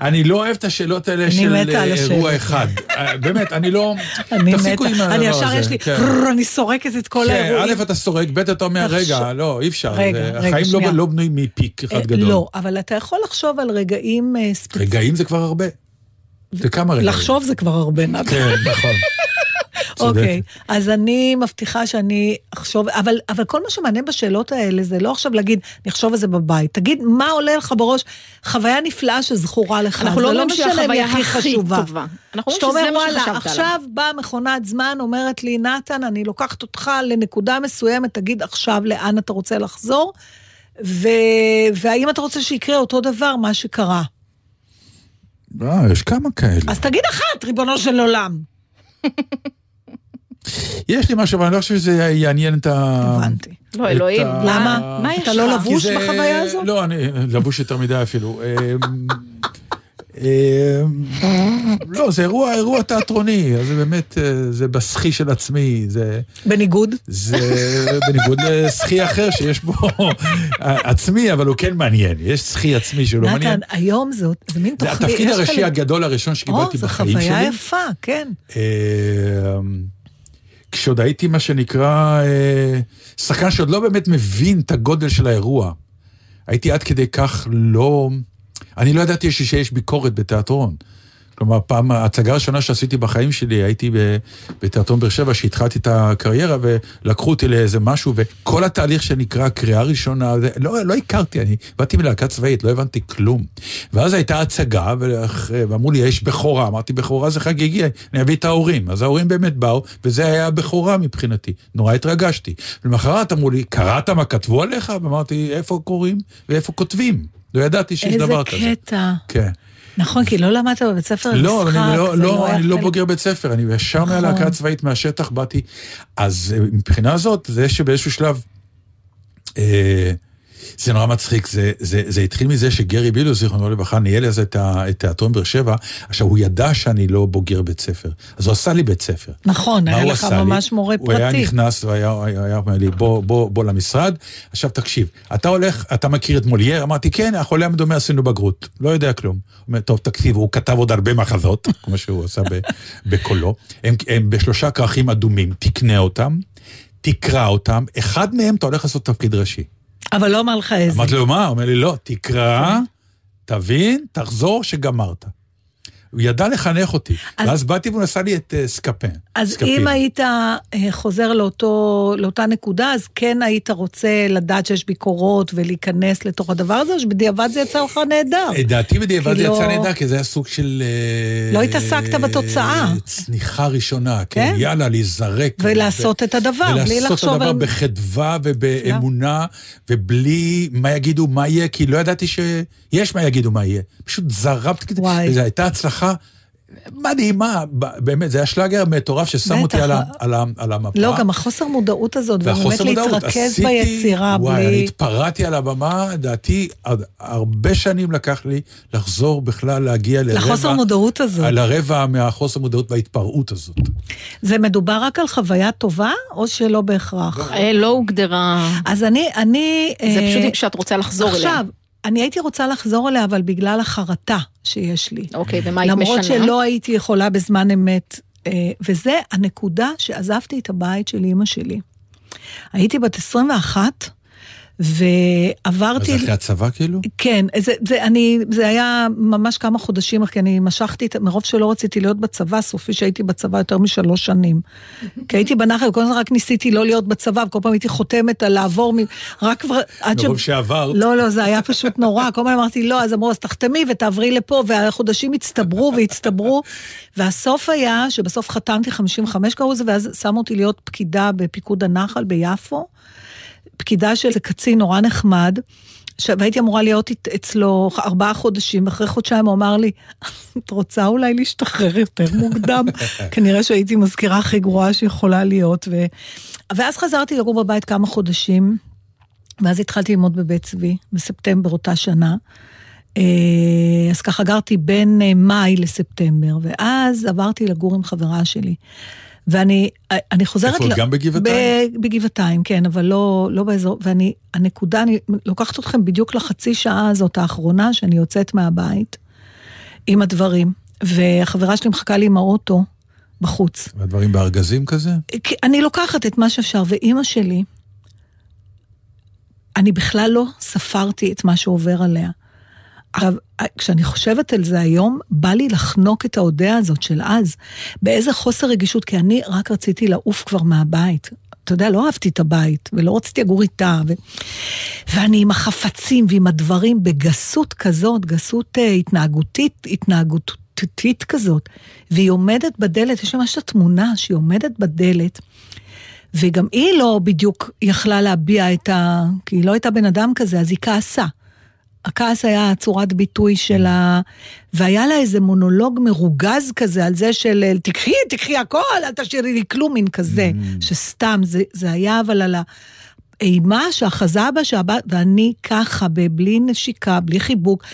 אני לא אוהב את השאלות האלה של על אה. אירוע אחד. אה, באמת, אני לא... <laughs> אני תפסיקו עם הדבר אני ישר הזה. יש לי, כן. אני סורקת את כל כן, האירועים. א', אתה סורק, ב', אתה אומר, רגע, לא, אי אפשר. רגע, רגע, החיים לא- שנייה. לא בנויים מפיק אחד אה, גדול. לא, אבל אתה יכול לחשוב על רגעים ספציפיים. רגעים זה כבר הרבה. זה כמה רגעים. לחשוב זה כבר הרבה נדב. כן, נכון. <laughs> אוקיי, אז אני מבטיחה שאני אחשוב, אבל, אבל כל מה שמעניין בשאלות האלה זה לא עכשיו להגיד, אני אחשוב על זה בבית. תגיד, מה עולה לך בראש? חוויה נפלאה שזכורה לך. אנחנו זה לא אומרים שהחוויה הכי חשובה. טובה. אנחנו שאתה אומרים אומר, שזה מה וואלה, שחשבת עליו. עכשיו באה מכונת זמן, אומרת לי, נתן, אני לוקחת אותך לנקודה מסוימת, תגיד עכשיו לאן אתה רוצה לחזור, ו... והאם אתה רוצה שיקרה אותו דבר, מה שקרה. אה, יש כמה כאלה. אז תגיד אחת, ריבונו של עולם. <laughs> יש לי משהו, אבל אני לא חושב שזה יעניין את ה... הבנתי. לא, אלוהים, למה? מה יש אתה לא? לבוש זה- בחוויה הזו? לא, אני לבוש יותר מדי אפילו. <laughs> אמ, אמ, לא, זה אירוע, אירוע תיאטרוני, אז זה באמת, אה, זה בסחי של עצמי, זה, בניגוד. זה בניגוד לסחי אחר שיש בו <laughs> עצמי, אבל הוא כן מעניין, יש סחי עצמי שהוא לא מעניין. נתן, היום זאת, זה מין זה תוכנית. התפקיד יש לך הראשי הגדול הראשון שקיבלתי או, זו בחיים חוויה שלי. יפה, כן. כשעוד הייתי מה שנקרא אה, שחקן שעוד לא באמת מבין את הגודל של האירוע. הייתי עד כדי כך לא... אני לא ידעתי שיש ביקורת בתיאטרון. כלומר, פעם, ההצגה הראשונה שעשיתי בחיים שלי, הייתי בתיאטרון באר שבע, שהתחלתי את הקריירה, ולקחו אותי לאיזה משהו, וכל התהליך שנקרא קריאה ראשונה, לא, לא הכרתי, אני באתי מלהקה צבאית, לא הבנתי כלום. ואז הייתה הצגה, ואמרו לי, יש בכורה, אמרתי, בכורה זה חגיגי, אני אביא את ההורים. אז ההורים באמת באו, וזה היה בכורה מבחינתי. נורא התרגשתי. למחרת אמרו לי, קראת מה כתבו עליך? ואמרתי, איפה קוראים ואיפה כותבים? לא ידעתי שיש איזה דבר כזה. קטע. כן. נכון, כי לא למדת בבית ספר לא, משחק. אני לא, לא, היה אני לא בוגר בית ספר, אני ישר נכון. מהלהקה הצבאית מהשטח באתי. אז אה, מבחינה זאת, זה שבאיזשהו שלב, אה, זה נורא מצחיק, זה, זה, זה התחיל מזה שגרי בילו, זיכרונו לברכה, ניהל אז את, ה- את תיאטרון באר שבע, עכשיו הוא ידע שאני לא בוגר בית ספר, אז הוא עשה לי בית ספר. נכון, היה הוא לך עשה לי? ממש מורה הוא היה פרטי. נכנס והיה היה- היה אומר לי, בוא, בוא, בוא למשרד. עכשיו תקשיב, אתה הולך, אתה מכיר את מולייר? אמרתי, כן, החולה המדומה עשינו בגרות. לא יודע כלום. הוא אומר, טוב, תקשיב, הוא כתב עוד הרבה מחזות, <laughs> כמו שהוא עשה בקולו. הם, הם בשלושה כרכים אדומים, תקנה אותם, תקרא אותם, אחד מהם אתה הולך לעשות תפקיד ראשי. אבל לא אמר לך איזה. אמרתי לו, מה? הוא אומר לי, לא, תקרא, תבין, תחזור שגמרת. הוא ידע לחנך אותי. אז- ואז באתי והוא עשה לי את אה, סקפן. אז סקפין. אם היית אה, חוזר לאותו, לאותה נקודה, אז כן היית רוצה לדעת שיש ביקורות ולהיכנס לתוך הדבר הזה, או שבדיעבד זה יצא לך נהדר? דעתי בדיעבד זה לא- יצא נהדר, כי זה היה סוג של... אה, לא התעסקת בתוצאה. צניחה ראשונה, כן, כן? יאללה, להיזרק. ולעשות את הדבר, בלי ולעשות לחשוב את הדבר על- בחדווה ובאמונה, ובלי מה יגידו מה יהיה, כי לא ידעתי שיש מה יגידו מה יהיה. פשוט וואי. וזו הייתה הצלחה. מדהימה, ב- באמת, זה היה שלאגר מטורף ששם אותי. על, ה- על, ה- על המפה. לא, גם החוסר מודעות הזאת, ובאמת להתרכז עשיתי- ביצירה וואי, אני בלי... התפרעתי על הבמה, לדעתי, עוד הרבה שנים לקח לי לחזור בכלל להגיע לרבע... לחוסר מודעות הזאת. על הרבע מהחוסר מודעות וההתפרעות הזאת. זה מדובר רק על חוויה טובה, או שלא בהכרח? אה, לא הוגדרה, אז אני, אני... זה אה, פשוט שאת רוצה לחזור אליה. עכשיו, אני הייתי רוצה לחזור אליה, אבל בגלל החרטה שיש לי. אוקיי, ומה היית משנה? למרות שלא הייתי יכולה בזמן אמת. אה, וזה הנקודה שעזבתי את הבית של אימא שלי. הייתי בת 21, אז ועברתי... אחרי הצבא כאילו? כן, זה, זה, אני, זה היה ממש כמה חודשים, כי אני משכתי, מרוב שלא רציתי להיות בצבא, סופי שהייתי בצבא יותר משלוש שנים. <laughs> כי הייתי בנחל, וכל הזמן רק ניסיתי לא להיות בצבא, וכל פעם הייתי חותמת על לעבור, מ... רק כבר, עד ש... מרוב שעברת. לא, לא, זה היה פשוט נורא. כל הזמן אמרתי, לא, אז אמרו, אז תחתמי ותעברי לפה, והחודשים הצטברו והצטברו. והסוף היה, שבסוף חתמתי 55 קראו לזה, ואז שמו אותי להיות פקידה בפיקוד הנחל ביפו. פקידה של איזה קצין נורא נחמד, ש- והייתי אמורה להיות אצ- אצלו ארבעה חודשים, אחרי חודשיים הוא אמר לי, את רוצה אולי להשתחרר יותר מוקדם? <laughs> כנראה שהייתי מזכירה הכי גרועה שיכולה להיות. ו... ואז חזרתי לגור בבית כמה חודשים, ואז התחלתי ללמוד בבית צבי, בספטמבר אותה שנה. אה, אז ככה גרתי בין אה, מאי לספטמבר, ואז עברתי לגור עם חברה שלי. ואני אה, אני חוזרת... איפה, ל- גם בגבעתיים? ב- בגבעתיים, כן, אבל לא, לא באזור, ואני, הנקודה, אני לוקחת אתכם בדיוק לחצי שעה הזאת האחרונה שאני יוצאת מהבית עם הדברים, והחברה שלי מחכה לי עם האוטו בחוץ. והדברים בארגזים כזה? אני לוקחת את מה שאפשר, ואימא שלי, אני בכלל לא ספרתי את מה שעובר עליה. עכשיו, כשאני חושבת על זה היום, בא לי לחנוק את ההודעה הזאת של אז. באיזה חוסר רגישות, כי אני רק רציתי לעוף כבר מהבית. אתה יודע, לא אהבתי את הבית, ולא רציתי לגור איתה, ו... ואני עם החפצים ועם הדברים בגסות כזאת, גסות uh, התנהגותית, התנהגותית כזאת. והיא עומדת בדלת, יש ממש את התמונה שהיא עומדת בדלת, וגם היא לא בדיוק יכלה להביע את ה... כי היא לא הייתה בן אדם כזה, אז היא כעסה. הכעס היה צורת ביטוי שלה, והיה לה איזה מונולוג מרוגז כזה על זה של תקחי, תקחי הכל, אל תשאירי לי כלום, מין כזה, Mm. שסתם, זה, זה היה אבל על האימה שאחזה בה, שהבת, ואני ככה, בלי נשיקה, בלי חיבוק.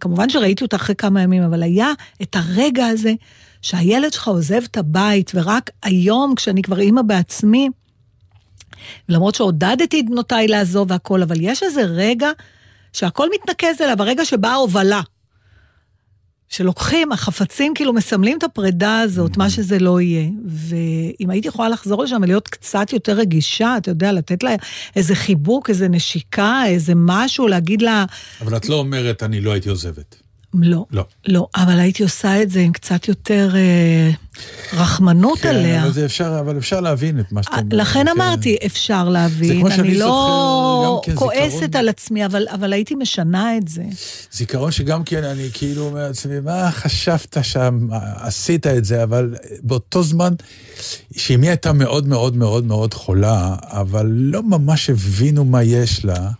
כמובן שראיתי אותה אחרי כמה ימים, אבל היה את הרגע הזה שהילד שלך עוזב את הבית, ורק היום, כשאני כבר אימא בעצמי, למרות שעודדתי את בנותיי לעזוב והכל, אבל יש איזה רגע שהכל מתנקז אליו, הרגע שבאה ההובלה. שלוקחים, החפצים כאילו מסמלים את הפרידה הזאת, מה שזה לא יהיה. ואם הייתי יכולה לחזור לשם ולהיות קצת יותר רגישה, אתה יודע, לתת לה איזה חיבוק, איזה נשיקה, איזה משהו, להגיד לה, אבל את לא אומרת, אני לא הייתי עוזבת. לא, לא. לא, אבל הייתי עושה את זה עם קצת יותר אה, רחמנות כן, עליה. אבל זה אפשר, אבל אפשר להבין את מה שאתה אומר. לכן כן. אמרתי, אפשר להבין. כמו שאני אני לא כן כועסת זיכרון. על עצמי, אבל, אבל הייתי משנה את זה. זיכרון שגם כן, אני כאילו אומר לעצמי, מה חשבת שם, עשית את זה, אבל באותו זמן, שאמי הייתה מאוד מאוד מאוד מאוד חולה, אבל לא ממש הבינו מה יש לה,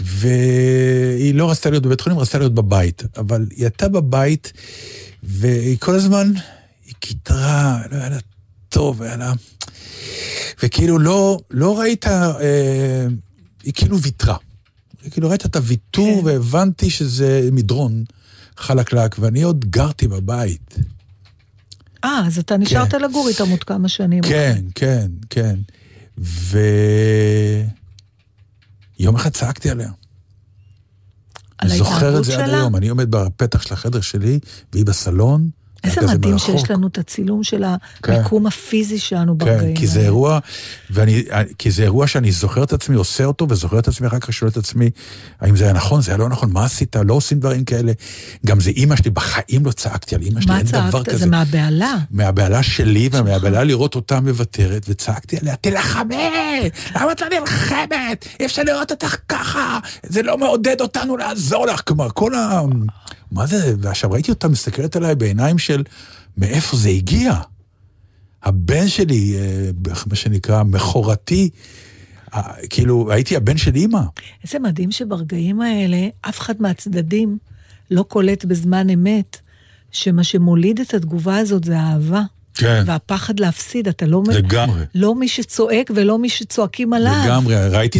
והיא לא רצתה להיות בבית חולים, רצתה להיות בבית. אבל היא הייתה בבית, והיא כל הזמן, היא קיטרה, לא היה לה טוב, היה לה... וכאילו לא, לא ראית, אה, היא כאילו ויתרה. כאילו ראית את הוויתור כן. והבנתי שזה מדרון חלקלק, ואני עוד גרתי בבית. אה, אז אתה נשארת לגור איתם עוד כמה שנים. כן, כן, כן. ויום אחד צעקתי עליה. על אני זוכר את זה עד שלה? היום. אני עומד בפתח של החדר שלי, והיא בסלון. איזה מדהים. שיש לנו את הצילום של כן. המיקום הפיזי שלנו כן, ברגעים כי זה. אירוע, ואני, כי זה אירוע שאני זוכר את עצמי, עושה אותו, וזוכר את עצמי, אחר כך שואל את עצמי, האם זה היה נכון, זה היה לא נכון, מה עשית, לא עושים דברים כאלה. גם זה אימא שלי, בחיים לא צעקתי על אימא שלי, מה אין דבר צעקת? כזה. זה מהבהלה. מהבהלה שלי ומהבהלה לראות אותה מוותרת, וצעקתי עליה, תלחמי! למה את לא נלחמת? אי אפשר לראות אותך ככה! זה לא מעודד אותנו לעזור לך. כלומר, כל ה... מה זה? ועכשיו ראיתי אותה מסתכלת עליי בעיניים של מאיפה זה הגיע. הבן שלי, אה, מה שנקרא, מכורתי, אה, כאילו, הייתי הבן של אימא. איזה מדהים שברגעים האלה, אף אחד מהצדדים לא קולט בזמן אמת, שמה שמוליד את התגובה הזאת זה האהבה. כן. והפחד להפסיד, אתה לא... לגמרי. לא מי שצועק ולא מי שצועקים עליו. לגמרי, ראיתי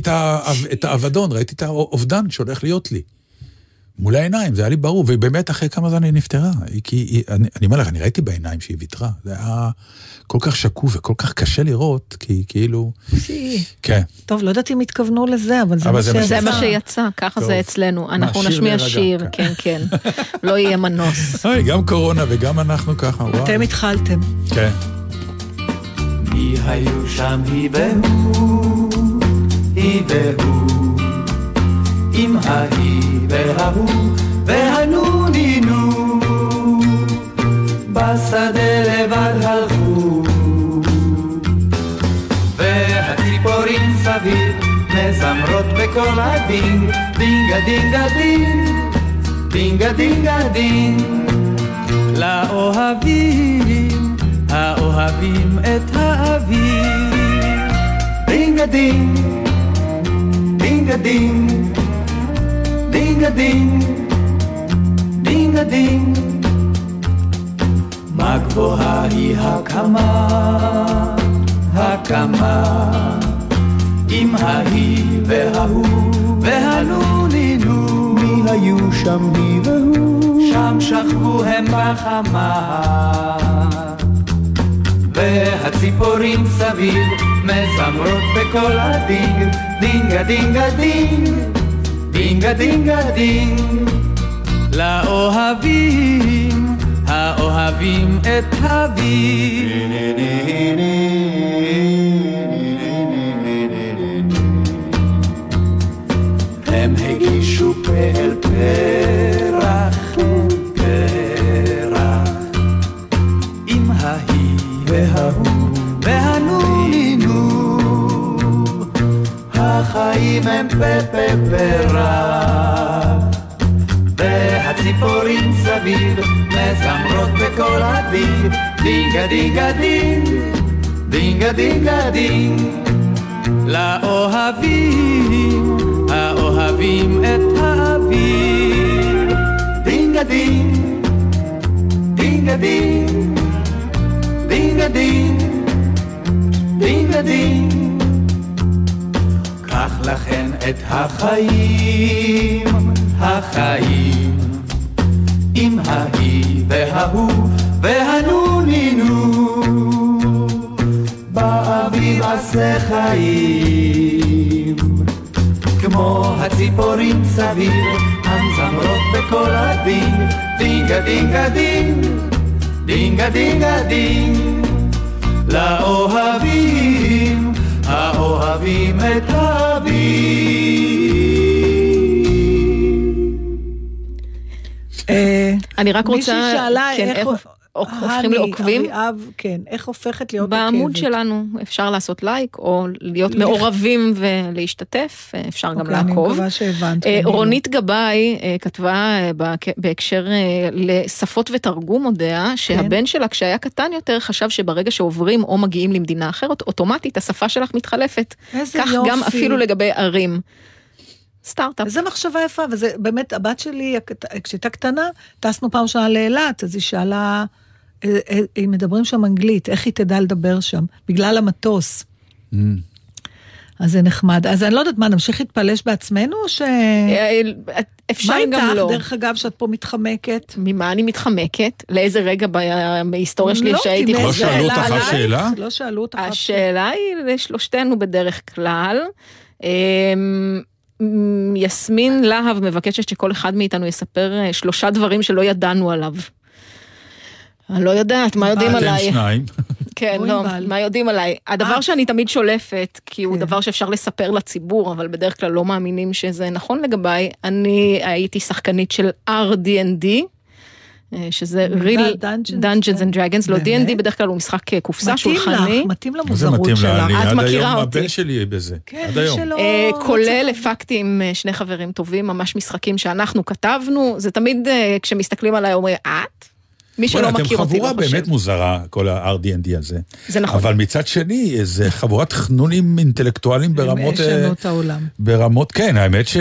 את האבדון, ראיתי את האובדן שהולך להיות לי. מול העיניים, זה היה לי ברור, ובאמת אחרי כמה זמן היא נפטרה. היא, כי, היא, אני, אני אומר לך, אני ראיתי בעיניים שהיא ויתרה. זה היה כל כך שקוף וכל כך קשה לראות, כי כאילו... שי. כן. טוב, לא יודעת אם התכוונו לזה, אבל זה אבל מה זה מה שיצא. זה מה שיצא, ככה טוב. זה אצלנו. אנחנו נשמיע שיר, כן. כן, כן. לא יהיה מנוס. <laughs> אוי, גם קורונה וגם אנחנו ככה, וואו. אתם התחלתם. כן. מי היו שם היא והוא, היא והוא, עם ההיא וההוא, והנונינו, בשדה לבד הלכו, והציפורים סביב מזמרות בקול הדינג, דינגה דינגה דינג, דינגה דינגה דינג. לאוהבים, האוהבים את האביב. דינג דינג, דינגה דינג, דינגה דינג, דינגה דינג. מה גבוהה היא הקמה, הקמה, עם ההיא וההוא והנונינו. מי היו שם היא והוא? שם שכבו הם בחמה. והציפורים סביב מזמרות בקול הדינג, דינגה דינגה דינג, דינגה דינגה דינג. לאוהבים, האוהבים את אביב. הם הגישו פר פרח, פרח, עם ההיא וההוא החיים הם פה פה פרח, והציפורים סביב מזמרות בקול אביב, דינגה דינגה דינג, דינגה דינגה דינג. לאוהבים, האוהבים את האביב. דינגה דינג, דינגה דינג, דינגה דינג, דינגה דינג. קח לכן את החיים, החיים, עם ההיא וההוא והנונינו. באביב עשה חיים, כמו הציפורים סביב, המזמרות בקול אביב, דינגה דינגה דינג, דינגה דינגה דינג, לאוהבים, האוהבים את אביב. אה, אני רק רוצה... מישהי שאלה כן, איך הופכים הני, לעוקבים? אביאב, כן, איך הופכת להיות בעמוד עוקבת? שלנו אפשר לעשות לייק, או להיות לך. מעורבים ולהשתתף, אפשר גם אוקיי, אני לעקוב. מקווה שהבנת. אה, אני. רונית גבאי אה, כתבה אה, בהק- בהקשר אה, לשפות ותרגום הודעה, כן. שהבן שלה כשהיה קטן יותר חשב שברגע שעוברים או מגיעים למדינה אחרת, אוטומטית השפה שלך מתחלפת. איזה כך יופי. גם אפילו לגבי ערים. סטארט-אפ. איזה מחשבה יפה, וזה באמת, הבת שלי, כשהייתה קטנה, טסנו פעם ראשונה לאילת, אז היא שאלה, אה, אה, אם מדברים שם אנגלית, איך היא תדע לדבר שם? בגלל המטוס. Mm. אז זה נחמד. אז אני לא יודעת, מה, נמשיך להתפלש בעצמנו, או ש... אה, אפשר מה גם איתך, לא. דרך אגב, שאת פה מתחמקת? ממה אני מתחמקת? לאיזה רגע בהיסטוריה שלי לא, שהייתי לא שאלו אותך השאלה? לא שאלו אותך. השאלה היא לשלושתנו בדרך כלל. אמ, יסמין להב מבקשת שכל אחד מאיתנו יספר אה, שלושה דברים שלא ידענו עליו. אני לא יודעת, מה יודעים אתם עליי? שניים. <laughs> כן, לא. מה יודעים עליי? הדבר אה. שאני תמיד שולפת, כי הוא כן. דבר שאפשר לספר לציבור, אבל בדרך כלל לא מאמינים שזה נכון לגביי, אני הייתי שחקנית של RD&D, אה, שזה real Dungeons and Dragons, לא? D&D בדרך כלל הוא משחק אה, קופסה מתאים לך, שולחני. מתאים מה זה למוזרות מתאים שלך. לה? אני את עד מכירה היום אותי. הבן שלי יהיה בזה. כן, עד היום. כולל הפקתי עם שני חברים טובים, ממש משחקים שאנחנו כתבנו, זה תמיד כשמסתכלים עליי אומרים, את? מי שלא מכיר אתם אותי חבורה לא חושב. באמת מוזרה, כל ה-RD&D הזה. זה נכון. אבל מצד שני, זה חבורת חנונים אינטלקטואלים ברמות... הם אה, ישנו את העולם. ברמות, כן, האמת ש...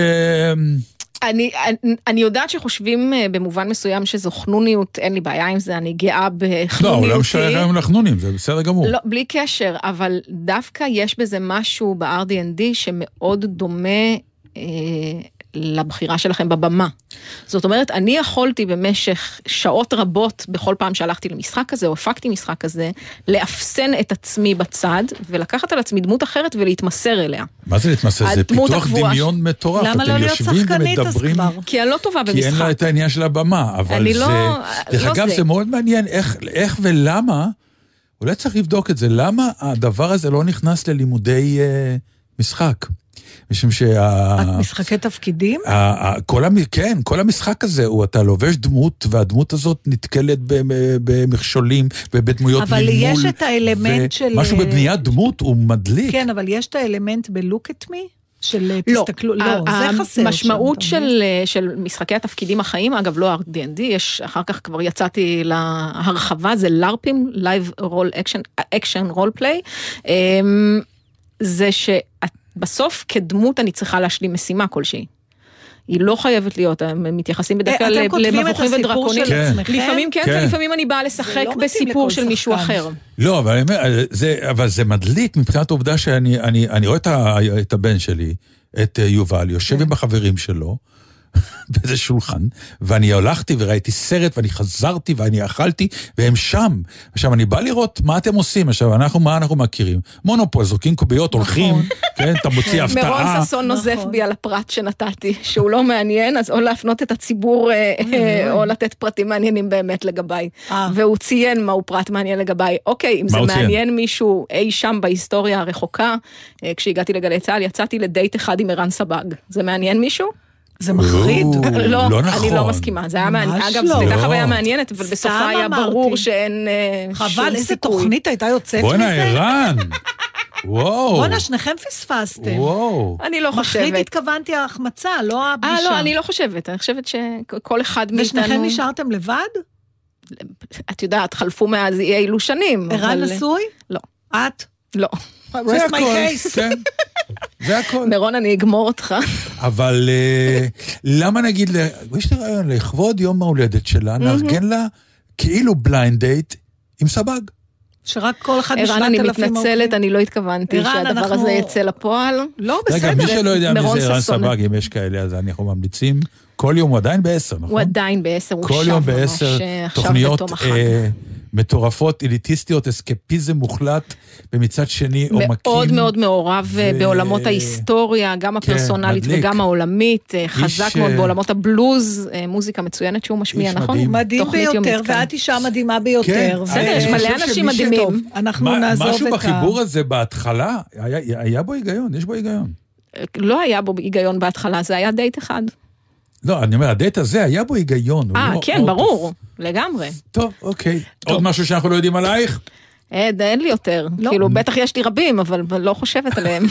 אני, אני, אני יודעת שחושבים אה, במובן מסוים שזו חנוניות, אין לי בעיה עם זה, אני גאה לא, בחנוניותי. לא משנה גם לחנונים, זה בסדר גמור. לא, בלי קשר, אבל דווקא יש בזה משהו ב-RD&D שמאוד דומה אה, לבחירה שלכם בבמה. זאת אומרת, אני יכולתי במשך שעות רבות, בכל פעם שהלכתי למשחק כזה, או הפקתי משחק כזה, לאפסן את עצמי בצד, ולקחת על עצמי דמות אחרת ולהתמסר אליה. מה זה להתמסר? זה פיתוח הקבועה דמיון מטורף. למה לא להיות שחקנית אז ומדברים, כבר? כי אני לא טובה כי אין לה במשחק. את העניין של הבמה, אבל אני זה... לא- דרך לא אגב, זה. זה מאוד מעניין איך- איך ולמה, אולי צריך לבדוק את זה, למה הדבר הזה לא נכנס ללימודי אה, משחק? משום שה... את משחקי תפקידים? ה- ה- כל המ... כן, כל המשחק הזה, הוא אתה לובש דמות, והדמות הזאת נתקלת במ- במכשולים ובדמויות אבל ממול. יש את האלמנט של- משהו בבניית דמות הוא מדליק. כן, אבל יש את האלמנט ב-look at me? של לא, תסתכלו, לא, ה- זה חסר. המשמעות שם, מבין? של, של משחקי התפקידים החיים, אגב לא R&D, יש, אחר כך כבר יצאתי להרחבה, זה לארפים, Live Role Action, Action Role Play, אמ, זה שאת בסוף, כדמות אני צריכה להשלים משימה כלשהי. היא לא חייבת להיות, הם מתייחסים בדרך כלל אתם כותבים את למבוכים הסיפור ודרקונים. כן. לפעמים כן, כן. ולפעמים אני באה לשחק לא בסיפור של מישהו שחקן. אחר. לא, אבל, אומר, זה, אבל זה מדליק מבחינת העובדה שאני אני, אני רואה את, ה, את הבן שלי, את אה, יובל, יושב עם החברים שלו, באיזה שולחן, ואני הלכתי וראיתי סרט, ואני חזרתי ואני אכלתי, והם שם. עכשיו, אני בא לראות מה אתם עושים. עכשיו, אנחנו, מה אנחנו מכירים? מונופול, זורקים קוביות, הולכים, כן, אתה מוציא נכון. <laughs> הפתעה. ששון נוזף נכון. בי על הפרט שנתתי, שהוא לא מעניין, אז או להפנות את הציבור, אה, אה, או לתת פרטים מעניינים באמת לגביי. אה. והוא ציין מהו פרט מעניין לגביי. אוקיי, אם זה? מעניין מישהו אי שם בהיסטוריה הרחוקה, כשהגעתי לגלי צה"ל, יצאתי לדייט אחד עם ערן סבג. זה מעניין מישהו? זה מחריד. או, לא, לא אני נכון. לא מסכימה. זה היה מעניין. אגב, לא. זו הייתה לא. חוויה מעניינת, אבל בסופה היה אמרתי. ברור שאין אה, שום סיכוי. חבל, איזה תוכנית הייתה יוצאת בואנה, מזה. ערן. וואו. בואנה, שניכם פספסתם. וואו. אני לא מחריד חושבת. התכוונתי ההחמצה, לא אה, הפגישה. לא, אני לא חושבת. אני חושבת שכל אחד מאיתנו... ושניכם נשארתם לבד? את יודעת, חלפו מאז אי אילו שנים. ערן נשוי? לא. את? לא. זה הכל. כן. זה הכל. מירון, אני אגמור אותך. אבל אה, למה נגיד, יש לי רעיון, לכבוד יום ההולדת שלה, נארגן לה כאילו בליינד דייט עם סבג. שרק כל אחד משנת ערן, אלפים... אני עוקבים. מתנצלת, אני לא התכוונתי ערן, שהדבר הזה יצא לפועל. לא, רגע, בסדר. מי שלא יודע מי זה ערן. סבג, אם יש כאלה, אז אנחנו ממליצים, כל יום הוא עדיין בעשר, נכון? הוא עדיין בעשר, הוא יום ממש בעשר אה, עכשיו תוכניות בתום החג. מטורפות, אליטיסטיות, אסקפיזם מוחלט, ומצד שני עומקים. מאוד מאוד מעורב אה, ו- בעולמות ההיסטוריה, גם הפרסונלית מדליק. וגם העולמית, אה, חזק מאוד אה, בעולמות הבלוז, מוזיקה מצוינת שהוא משמיע, איש נכון? מדהים. מדהים ביותר, יומית כאן. ואת אישה מדהימה ביותר. כן, בסדר, אני יש מלא אנשים מדהימים. טוב, אנחנו מה- נעזוב את ה... משהו בחיבור הזה בהתחלה, היה היה בו היגיון, יש בו היגיון. לא היה בו היגיון בהתחלה, זה היה דייט אחד. לא, אני אומר, הדייט הזה היה בו היגיון. אה, לא כן, עוד- ברור, לגמרי. טוב, אוקיי. עוד משהו שאנחנו לא יודעים עלייך? אין, אין לי יותר. לא. כאילו, בטח יש לי רבים, אבל לא חושבת עליהם.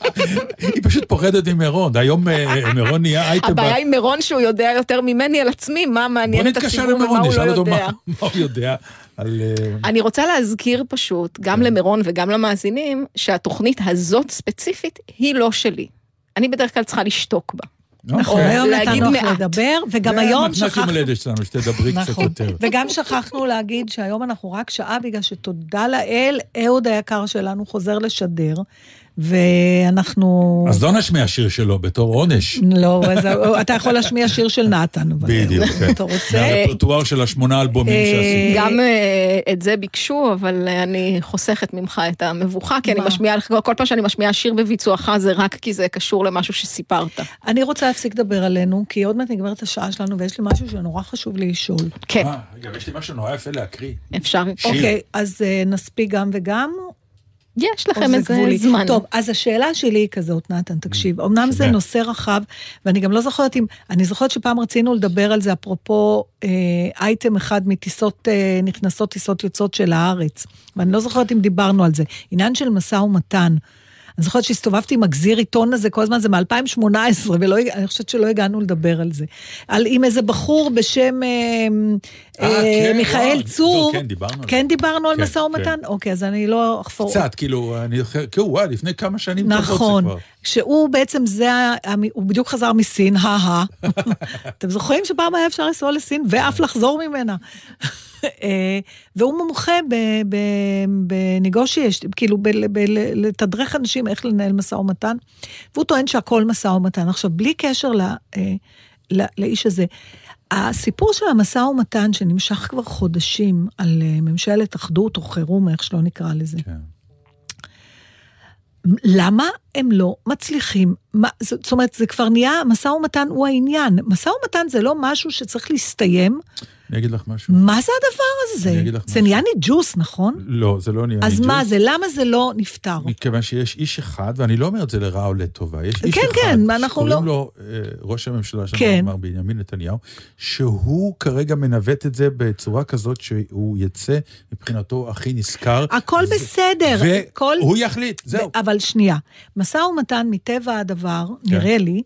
<laughs> היא פשוט פוחדת ממרון. היום אה, מרון נהיה <laughs> אייטם. הבעיה עם מירון שהוא יודע יותר ממני על עצמי, מה מעניין את הציבור ומה הוא לא נשאל אותו יודע. <laughs> מה הוא יודע על... אה, אני רוצה להזכיר פשוט, גם למירון וגם למאזינים, שהתוכנית הזאת ספציפית היא לא שלי. אני בדרך כלל צריכה לשתוק בה. נכון, אוקיי. היום נתנו לך. לדבר, וגם היום זה המתנת יום שכחנו... הולדת שלנו, שתדברי קצת נכון, יותר. וגם שכחנו להגיד שהיום אנחנו רק שעה, בגלל שתודה לאל, אהוד היקר שלנו חוזר לשדר, ואנחנו... אז לא נשמיע שיר שלו בתור עונש. לא, אז <laughs> אתה יכול להשמיע שיר של נתן. בדיוק, כן. אתה רוצה? מהרפרטואר של השמונה אלבומים אה, שעשיתי. גם אה, את זה ביקשו, אבל אני חוסכת ממך את המבוכה, כי אני? משמיעה לך, כל פעם שאני משמיעה שיר בביצועך, זה רק כי זה קשור למשהו שסיפרת. אני רוצה להפסיק לדבר עלינו, כי עוד מעט נגמרת השעה שלנו, ויש לי משהו שנורא חשוב לי לשאול. כן, אה, רגע, יש לי משהו נורא יפה להקריא. אפשר. אוקיי, אז נספיק גם וגם? יש לכם זה איזה גבולי? זמן. טוב, אז השאלה שלי היא כזאת, נתן, תקשיב. אמנם זה. נושא רחב, ואני גם לא זוכרת אם... אני זוכרת שפעם רצינו לדבר על זה, אפרופו אה, אייטם אחד מטיסות אה, נכנסות, טיסות יוצאות של הארץ. ואני לא זוכרת אם דיברנו על זה. עניין של משא ומתן. אני זוכרת שהסתובבתי עם הגזיר עיתון הזה כל הזמן, זה מ-2018, ואני חושבת שלא הגענו לדבר על זה. על עם איזה בחור בשם אה, אה, אה, כן, מיכאל צור. כן, דיברנו על זה. כן דיברנו על כן, משא ומתן? אוקיי, אז אני לא אחפור. קצת, כאילו, אני זוכר, כאילו, וואי, לפני כמה שנים טובות זה נכון, כבר. שהוא בעצם זה, הוא בדיוק חזר מסין, הא-הא. <laughs> אתם זוכרים שפעם היה אפשר לנסוע לסין ואף לחזור ממנה? אה, והוא מומחה ב- ב- בניגושי, כאילו לתדרך אנשים איך לנהל משא ומתן, והוא טוען שהכל משא ומתן. עכשיו, בלי קשר ל- אה, ל- לאיש הזה, הסיפור של המשא ומתן שנמשך כבר חודשים על אה, ממשלת אחדות או חירום, איך שלא נקרא לזה, כן. למה הם לא מצליחים, מה, זאת אומרת, זה כבר נהיה, משא ומתן הוא העניין. משא ומתן זה לא משהו שצריך להסתיים. אני אגיד לך משהו. מה זה הדבר הזה? אני אגיד לך זה משהו. נהיה ניג'וס, נכון? לא, זה לא נהיה אז ניג'וס. מה זה, למה זה לא נפתר? מכיוון שיש איש אחד, ואני לא אומר את זה לרעה או לטובה, יש איש כן, אחד, כן, אנחנו שקוראים לא- לו אה, ראש הממשלה שלנו, כן. מר בנימין נתניהו, שהוא כרגע מנווט את זה בצורה כזאת שהוא יצא מבחינתו הכי נשכר. הכל ו- בסדר. והוא יחליט, זהו. אבל שנייה, משא ומתן מטבע הדבר, נראה לי,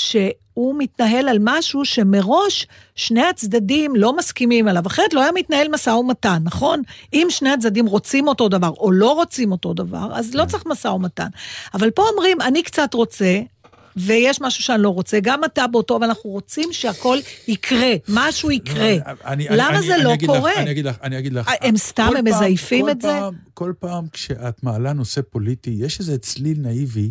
שהוא מתנהל על משהו שמראש שני הצדדים לא מסכימים עליו, אחרת לא היה מתנהל משא ומתן, נכון? אם שני הצדדים רוצים אותו דבר או לא רוצים אותו דבר, אז לא צריך משא ומתן. אבל פה אומרים, אני קצת רוצה, ויש משהו שאני לא רוצה, גם אתה באותו, אבל אנחנו רוצים שהכל יקרה, משהו יקרה. אני- למה אני- זה אני לא לך- קורה? אני אגיד לך, אני אגיד לך. הם סתם, הם פעם- מזייפים את זה? פעם- כל פעם כשאת מעלה נושא פוליטי, יש איזה צליל נאיבי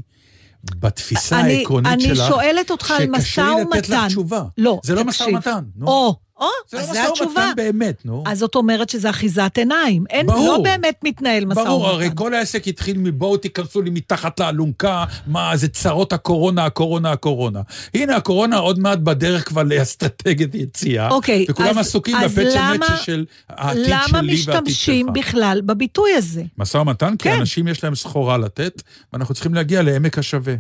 בתפיסה אני- העקרונית אני שלך, שואלת אותך על משא שקשה לי לתת לך ומתן. תשובה. לא, זה לא. משא ומתן, נו. או, או, זה אז לא זה משא התשובה. ומתן באמת, נו. אז זאת אומרת שזה אחיזת עיניים. אין, ברור. לא באמת מתנהל משא ומתן. ברור, הרי כל העסק התחיל מבואו תיכנסו לי מתחת לאלונקה, מה, זה צרות הקורונה, הקורונה, הקורונה. הנה, הקורונה עוד מעט בדרך כבר לאסטרטגיית יציאה. אוקיי, וכולם אז- עסוקים אז בפצ'ה למה- מצ'ה של העתיד שלי למה והעתיד שלך. משתמשים בכלל בביטוי הזה? משא ומתן, כי כן. אנשים יש להם סחורה לתת, ואנחנו צריכים להגיע לעמק השווה.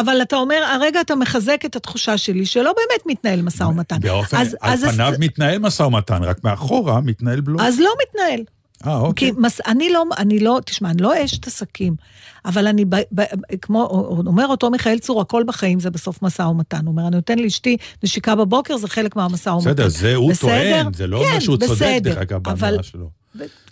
אבל אתה אומר, הרגע אתה מחזק את התחושה שלי שלא באמת מתנהל משא ומתן. באופן, אז- על אז- פניו מתנהל משא ומתן, רק מאחורה מתנהל בלוף. אז לא מתנהל. אה, אוקיי. כי מס, אני לא, אני לא, תשמע, אני לא אשת עסקים, אבל אני, ב, ב, כמו, אומר אותו מיכאל צור, הכל בחיים זה בסוף משא ומתן. הוא אומר, אני נותן לאשתי נשיקה בבוקר, זה חלק מהמשא ומתן. בסדר, זה הוא בסדר? טוען, זה לא אומר כן, שהוא צודק, בסדר, דרך אגב, באמירה שלו.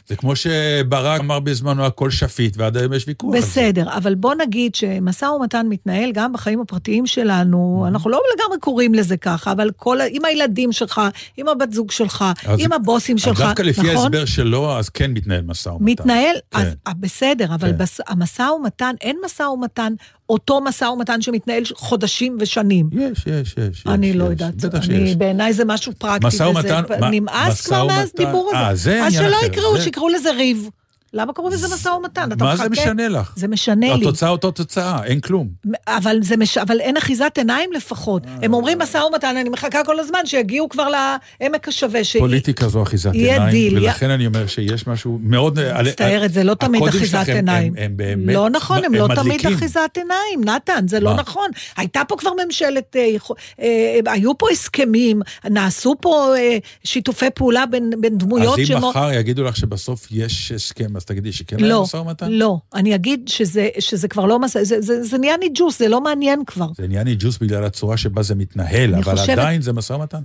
זה כמו שברק אמר בזמנו, הכל שפיט, ועד היום יש ויכוח. בסדר, אבל בוא נגיד שמשא ומתן מתנהל גם בחיים הפרטיים שלנו, אנחנו לא לגמרי קוראים לזה ככה, אבל כל, עם הילדים שלך, עם הבת זוג שלך, אז- עם הבוסים אז שלך, דווקא לפי נכון? ההסבר שלו, אז כן מתנהל משא ומתן. מתנהל, כן. אז בסדר, אבל כן. המשא ומתן, אין משא ומתן, אותו משא ומתן שמתנהל חודשים ושנים. יש, יש, יש. אני יש, לא יש. יודעת, בטח אני- שיש. בעיניי זה משהו פרקטי. משא ומתן- וזה- נמאס כבר ומתן- מהדיבור הזה. אה, זה אז עניין שלא אחר, יקראו, זה- שיקראו לזה ריב. למה קוראים לזה משא ומתן? אתה מה זה משנה לך? זה משנה לי. התוצאה אותו תוצאה, אין כלום. אבל, זה מש... אבל אין אחיזת עיניים לפחות. הם אומרים משא ומתן, אני מחכה כל הזמן שיגיעו כבר לעמק השווה. ש... פוליטיקה זו אחיזת עיניים, דיל, ולכן אני אומר שיש משהו מאוד... מצטערת, זה לא תמיד אחיזת עיניים. הם באמת... לא נכון, הם לא תמיד. אחיזת עיניים, נתן, זה לא? נכון. הייתה פה כבר ממשלת, אה, אה, היו פה הסכמים, נעשו פה אה, שיתופי פעולה בין, דמויות אז אם מחר יגידו לך שבסוף יש הסכם, אז תגידי שכן היה לא, משא ומתן? לא. אני אגיד שזה, שזה כבר לא משא, זה, זה, זה נהיה ניג'וס, זה לא מעניין כבר. זה נהיה ניג'וס בגלל הצורה שבה זה מתנהל, אבל חושבת- עדיין זה משא ומתן.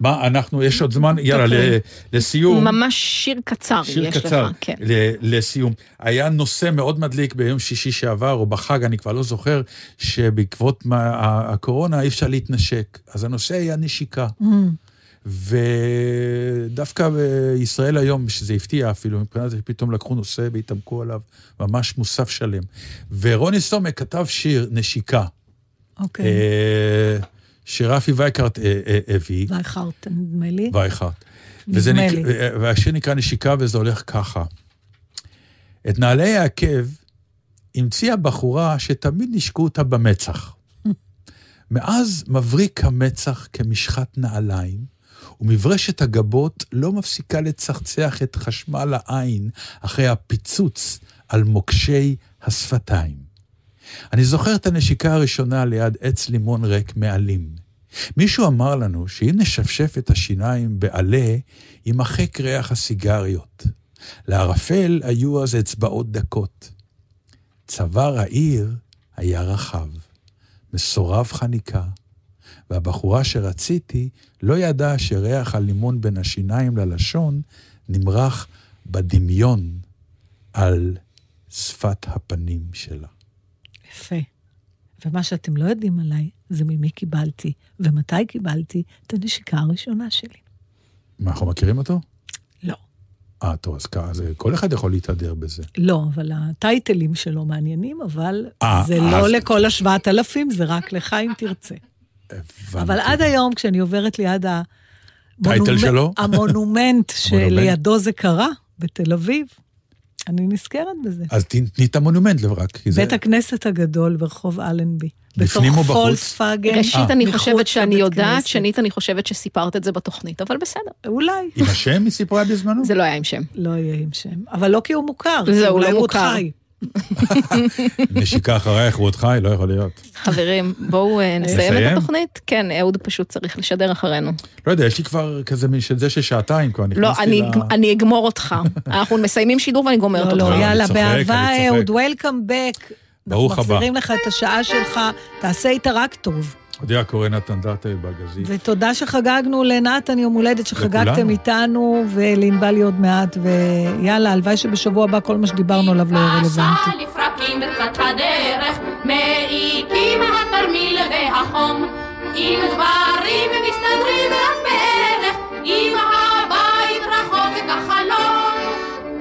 מה, אנחנו, יש עוד זמן, יאללה. ל- לסיום. ממש שיר קצר שיר יש קצר, לך, כן. ל- לסיום. היה נושא מאוד מדליק ביום שישי שעבר, או בחג, אני כבר לא זוכר, שבעקבות מה- הקורונה אי אפשר להתנשק. אז הנושא היה נשיקה. Mm. ודווקא בישראל היום, שזה הפתיע אפילו, מבחינת זה שפתאום לקחו נושא והתעמקו עליו, ממש מוסף שלם. ורוני סומק כתב שיר, נשיקה, אוקיי. אה, שרפי וייקרט אה, אה, הביא. ואיחרת, נדמה לי. וייכרט. נדמה. לי. והשיר נקרא נשיקה וזה הולך ככה. את נעלי העקב המציאה בחורה שתמיד נשקו אותה במצח. מאז מבריק המצח כמשחת נעליים, ומברשת הגבות לא מפסיקה לצחצח את חשמל העין אחרי הפיצוץ על מוקשי השפתיים. אני זוכר את הנשיקה הראשונה ליד עץ לימון ריק מעלים. מישהו אמר לנו שאם נשפשף את השיניים בעלה, יימחק ריח הסיגריות. לערפל היו אז אצבעות דקות. צוואר העיר היה רחב, מסורב חניקה, והבחורה שרציתי לא ידעה שריח הלימון בין השיניים ללשון נמרח בדמיון על שפת הפנים שלה. יפה. ומה שאתם לא יודעים עליי, זה ממי קיבלתי, ומתי קיבלתי את הנשיקה הראשונה שלי. מה, אנחנו מכירים אותו? לא. אה, טוב, אז כל אחד יכול להתהדר בזה. לא, אבל הטייטלים שלו מעניינים, אבל אה, זה אז- לא לכל השבעת אלפים, זה רק לך אם תרצה. הבנתי. אבל עד היום, כשאני עוברת ליד? המונומנט? <laughs> שלידו זה קרה, בתל אביב, אני נזכרת בזה. אז תני את המונומנט רק, כי זה... בית הכנסת הגדול ברחוב אלנבי. בפנים או בתוך בחוץ? ראשית, אני חושבת שאני יודעת. שנית, אני חושבת שסיפרת את זה בתוכנית, אבל בסדר, אולי. עם השם היא סיפרה בזמנו? זה לא היה עם שם. לא יהיה עם שם. אבל לא כי הוא מוכר. זהו, לא הוא עוד מוכר. <laughs> נשיקה אחרייך, הוא עוד חי? לא יכול להיות. חברים, בואו אה, נסיים? את התוכנית. כן, אהוד פשוט צריך לשדר אחרינו. לא יודע, יש לי כבר כזה מין של זה של שעתיים כבר, לא, נכנסתי אני- ל... אני אגמור אותך. <laughs> אנחנו מסיימים שידור ואני גומרת לא, אותך. לא, אני יאללה, באהבה. אהוד, וולקאם בק. ברוך אנחנו הבא. מחזירים לך את השעה שלך, תעשה איתה רק טוב. אודיה קורא נתן דאטה בגזית. ותודה שחגגנו לנתן יום הולדת שחגגתם לכולנו. איתנו, ולענבלי עוד מעט, ויאללה, הלוואי שבשבוע הבא כל מה שדיברנו עליו לא יהיה רלוונטי. מעיקים התרמיל והחום. אם דברים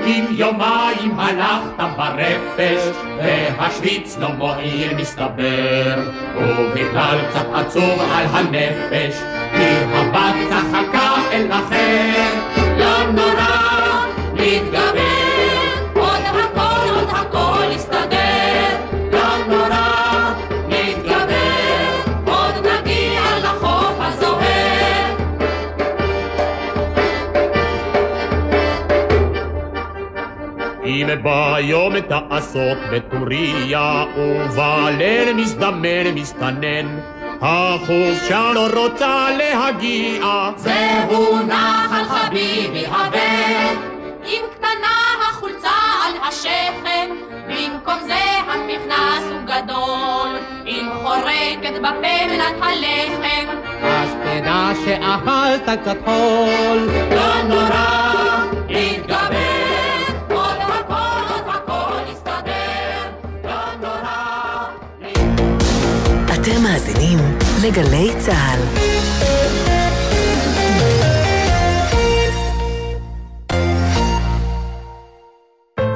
אם יומיים הלכת ברפש, והשוויץ לא מועיל מסתבר, ובכלל קצת עצוב על הנפש, כי הבת צחקה אל אחר, לא נורא, להתגבר, אם ביום תעסוק בטוריה, ובליל מזדמן מסתנן, החופשה לא רוצה להגיע, זהו נחל חביבי הבן, אם קטנה החולצה על השכם, במקום זה המכנס הוא גדול, אם חורקת בפה מנת הלחם, אז תדע שאכלת קצת חול. לא נורא, להתגבר, אתם מאזינים לגלי צה"ל.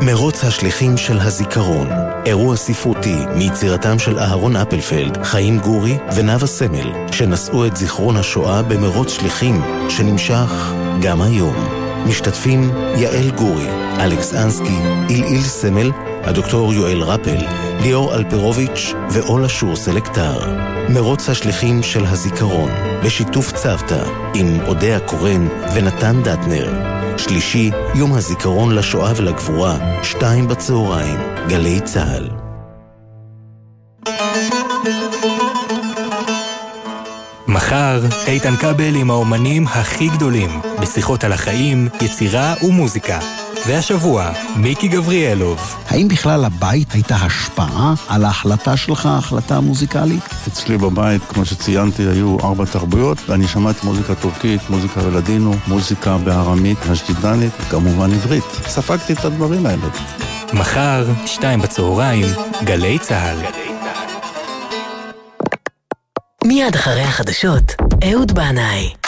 מרוץ השליחים של הזיכרון, אירוע ספרותי מיצירתם של אהרון אפלפלד, חיים גורי ונאוה סמל, שנשאו את זיכרון השואה במרוץ שליחים, שנמשך גם היום. משתתפים יעל גורי, אלכס אנסקי, אילאיל סמל, הדוקטור יואל רפל, ליאור אלפרוביץ' ואולה שור סלקטר. מרוץ השליחים של הזיכרון, בשיתוף צוותא, עם אודיה קורן ונתן דטנר. שלישי, יום הזיכרון לשואה ולגבורה, שתיים בצהריים, גלי צה"ל. מחר, איתן כבל עם האומנים הכי גדולים, בשיחות על החיים, יצירה ומוזיקה. והשבוע, מיקי גבריאלוב. האם בכלל לבית הייתה השפעה על ההחלטה שלך, ההחלטה המוזיקלית? אצלי בבית, כמו שציינתי, היו ארבע תרבויות. אני שמעתי מוזיקה טורקית, מוזיקה ולדינו, מוזיקה בארמית, השדידנית, וכמובן עברית. ספגתי את הדברים האלה. מחר, שתיים בצהריים, גלי צה"ל. מיד אחרי החדשות, אהוד בנאי.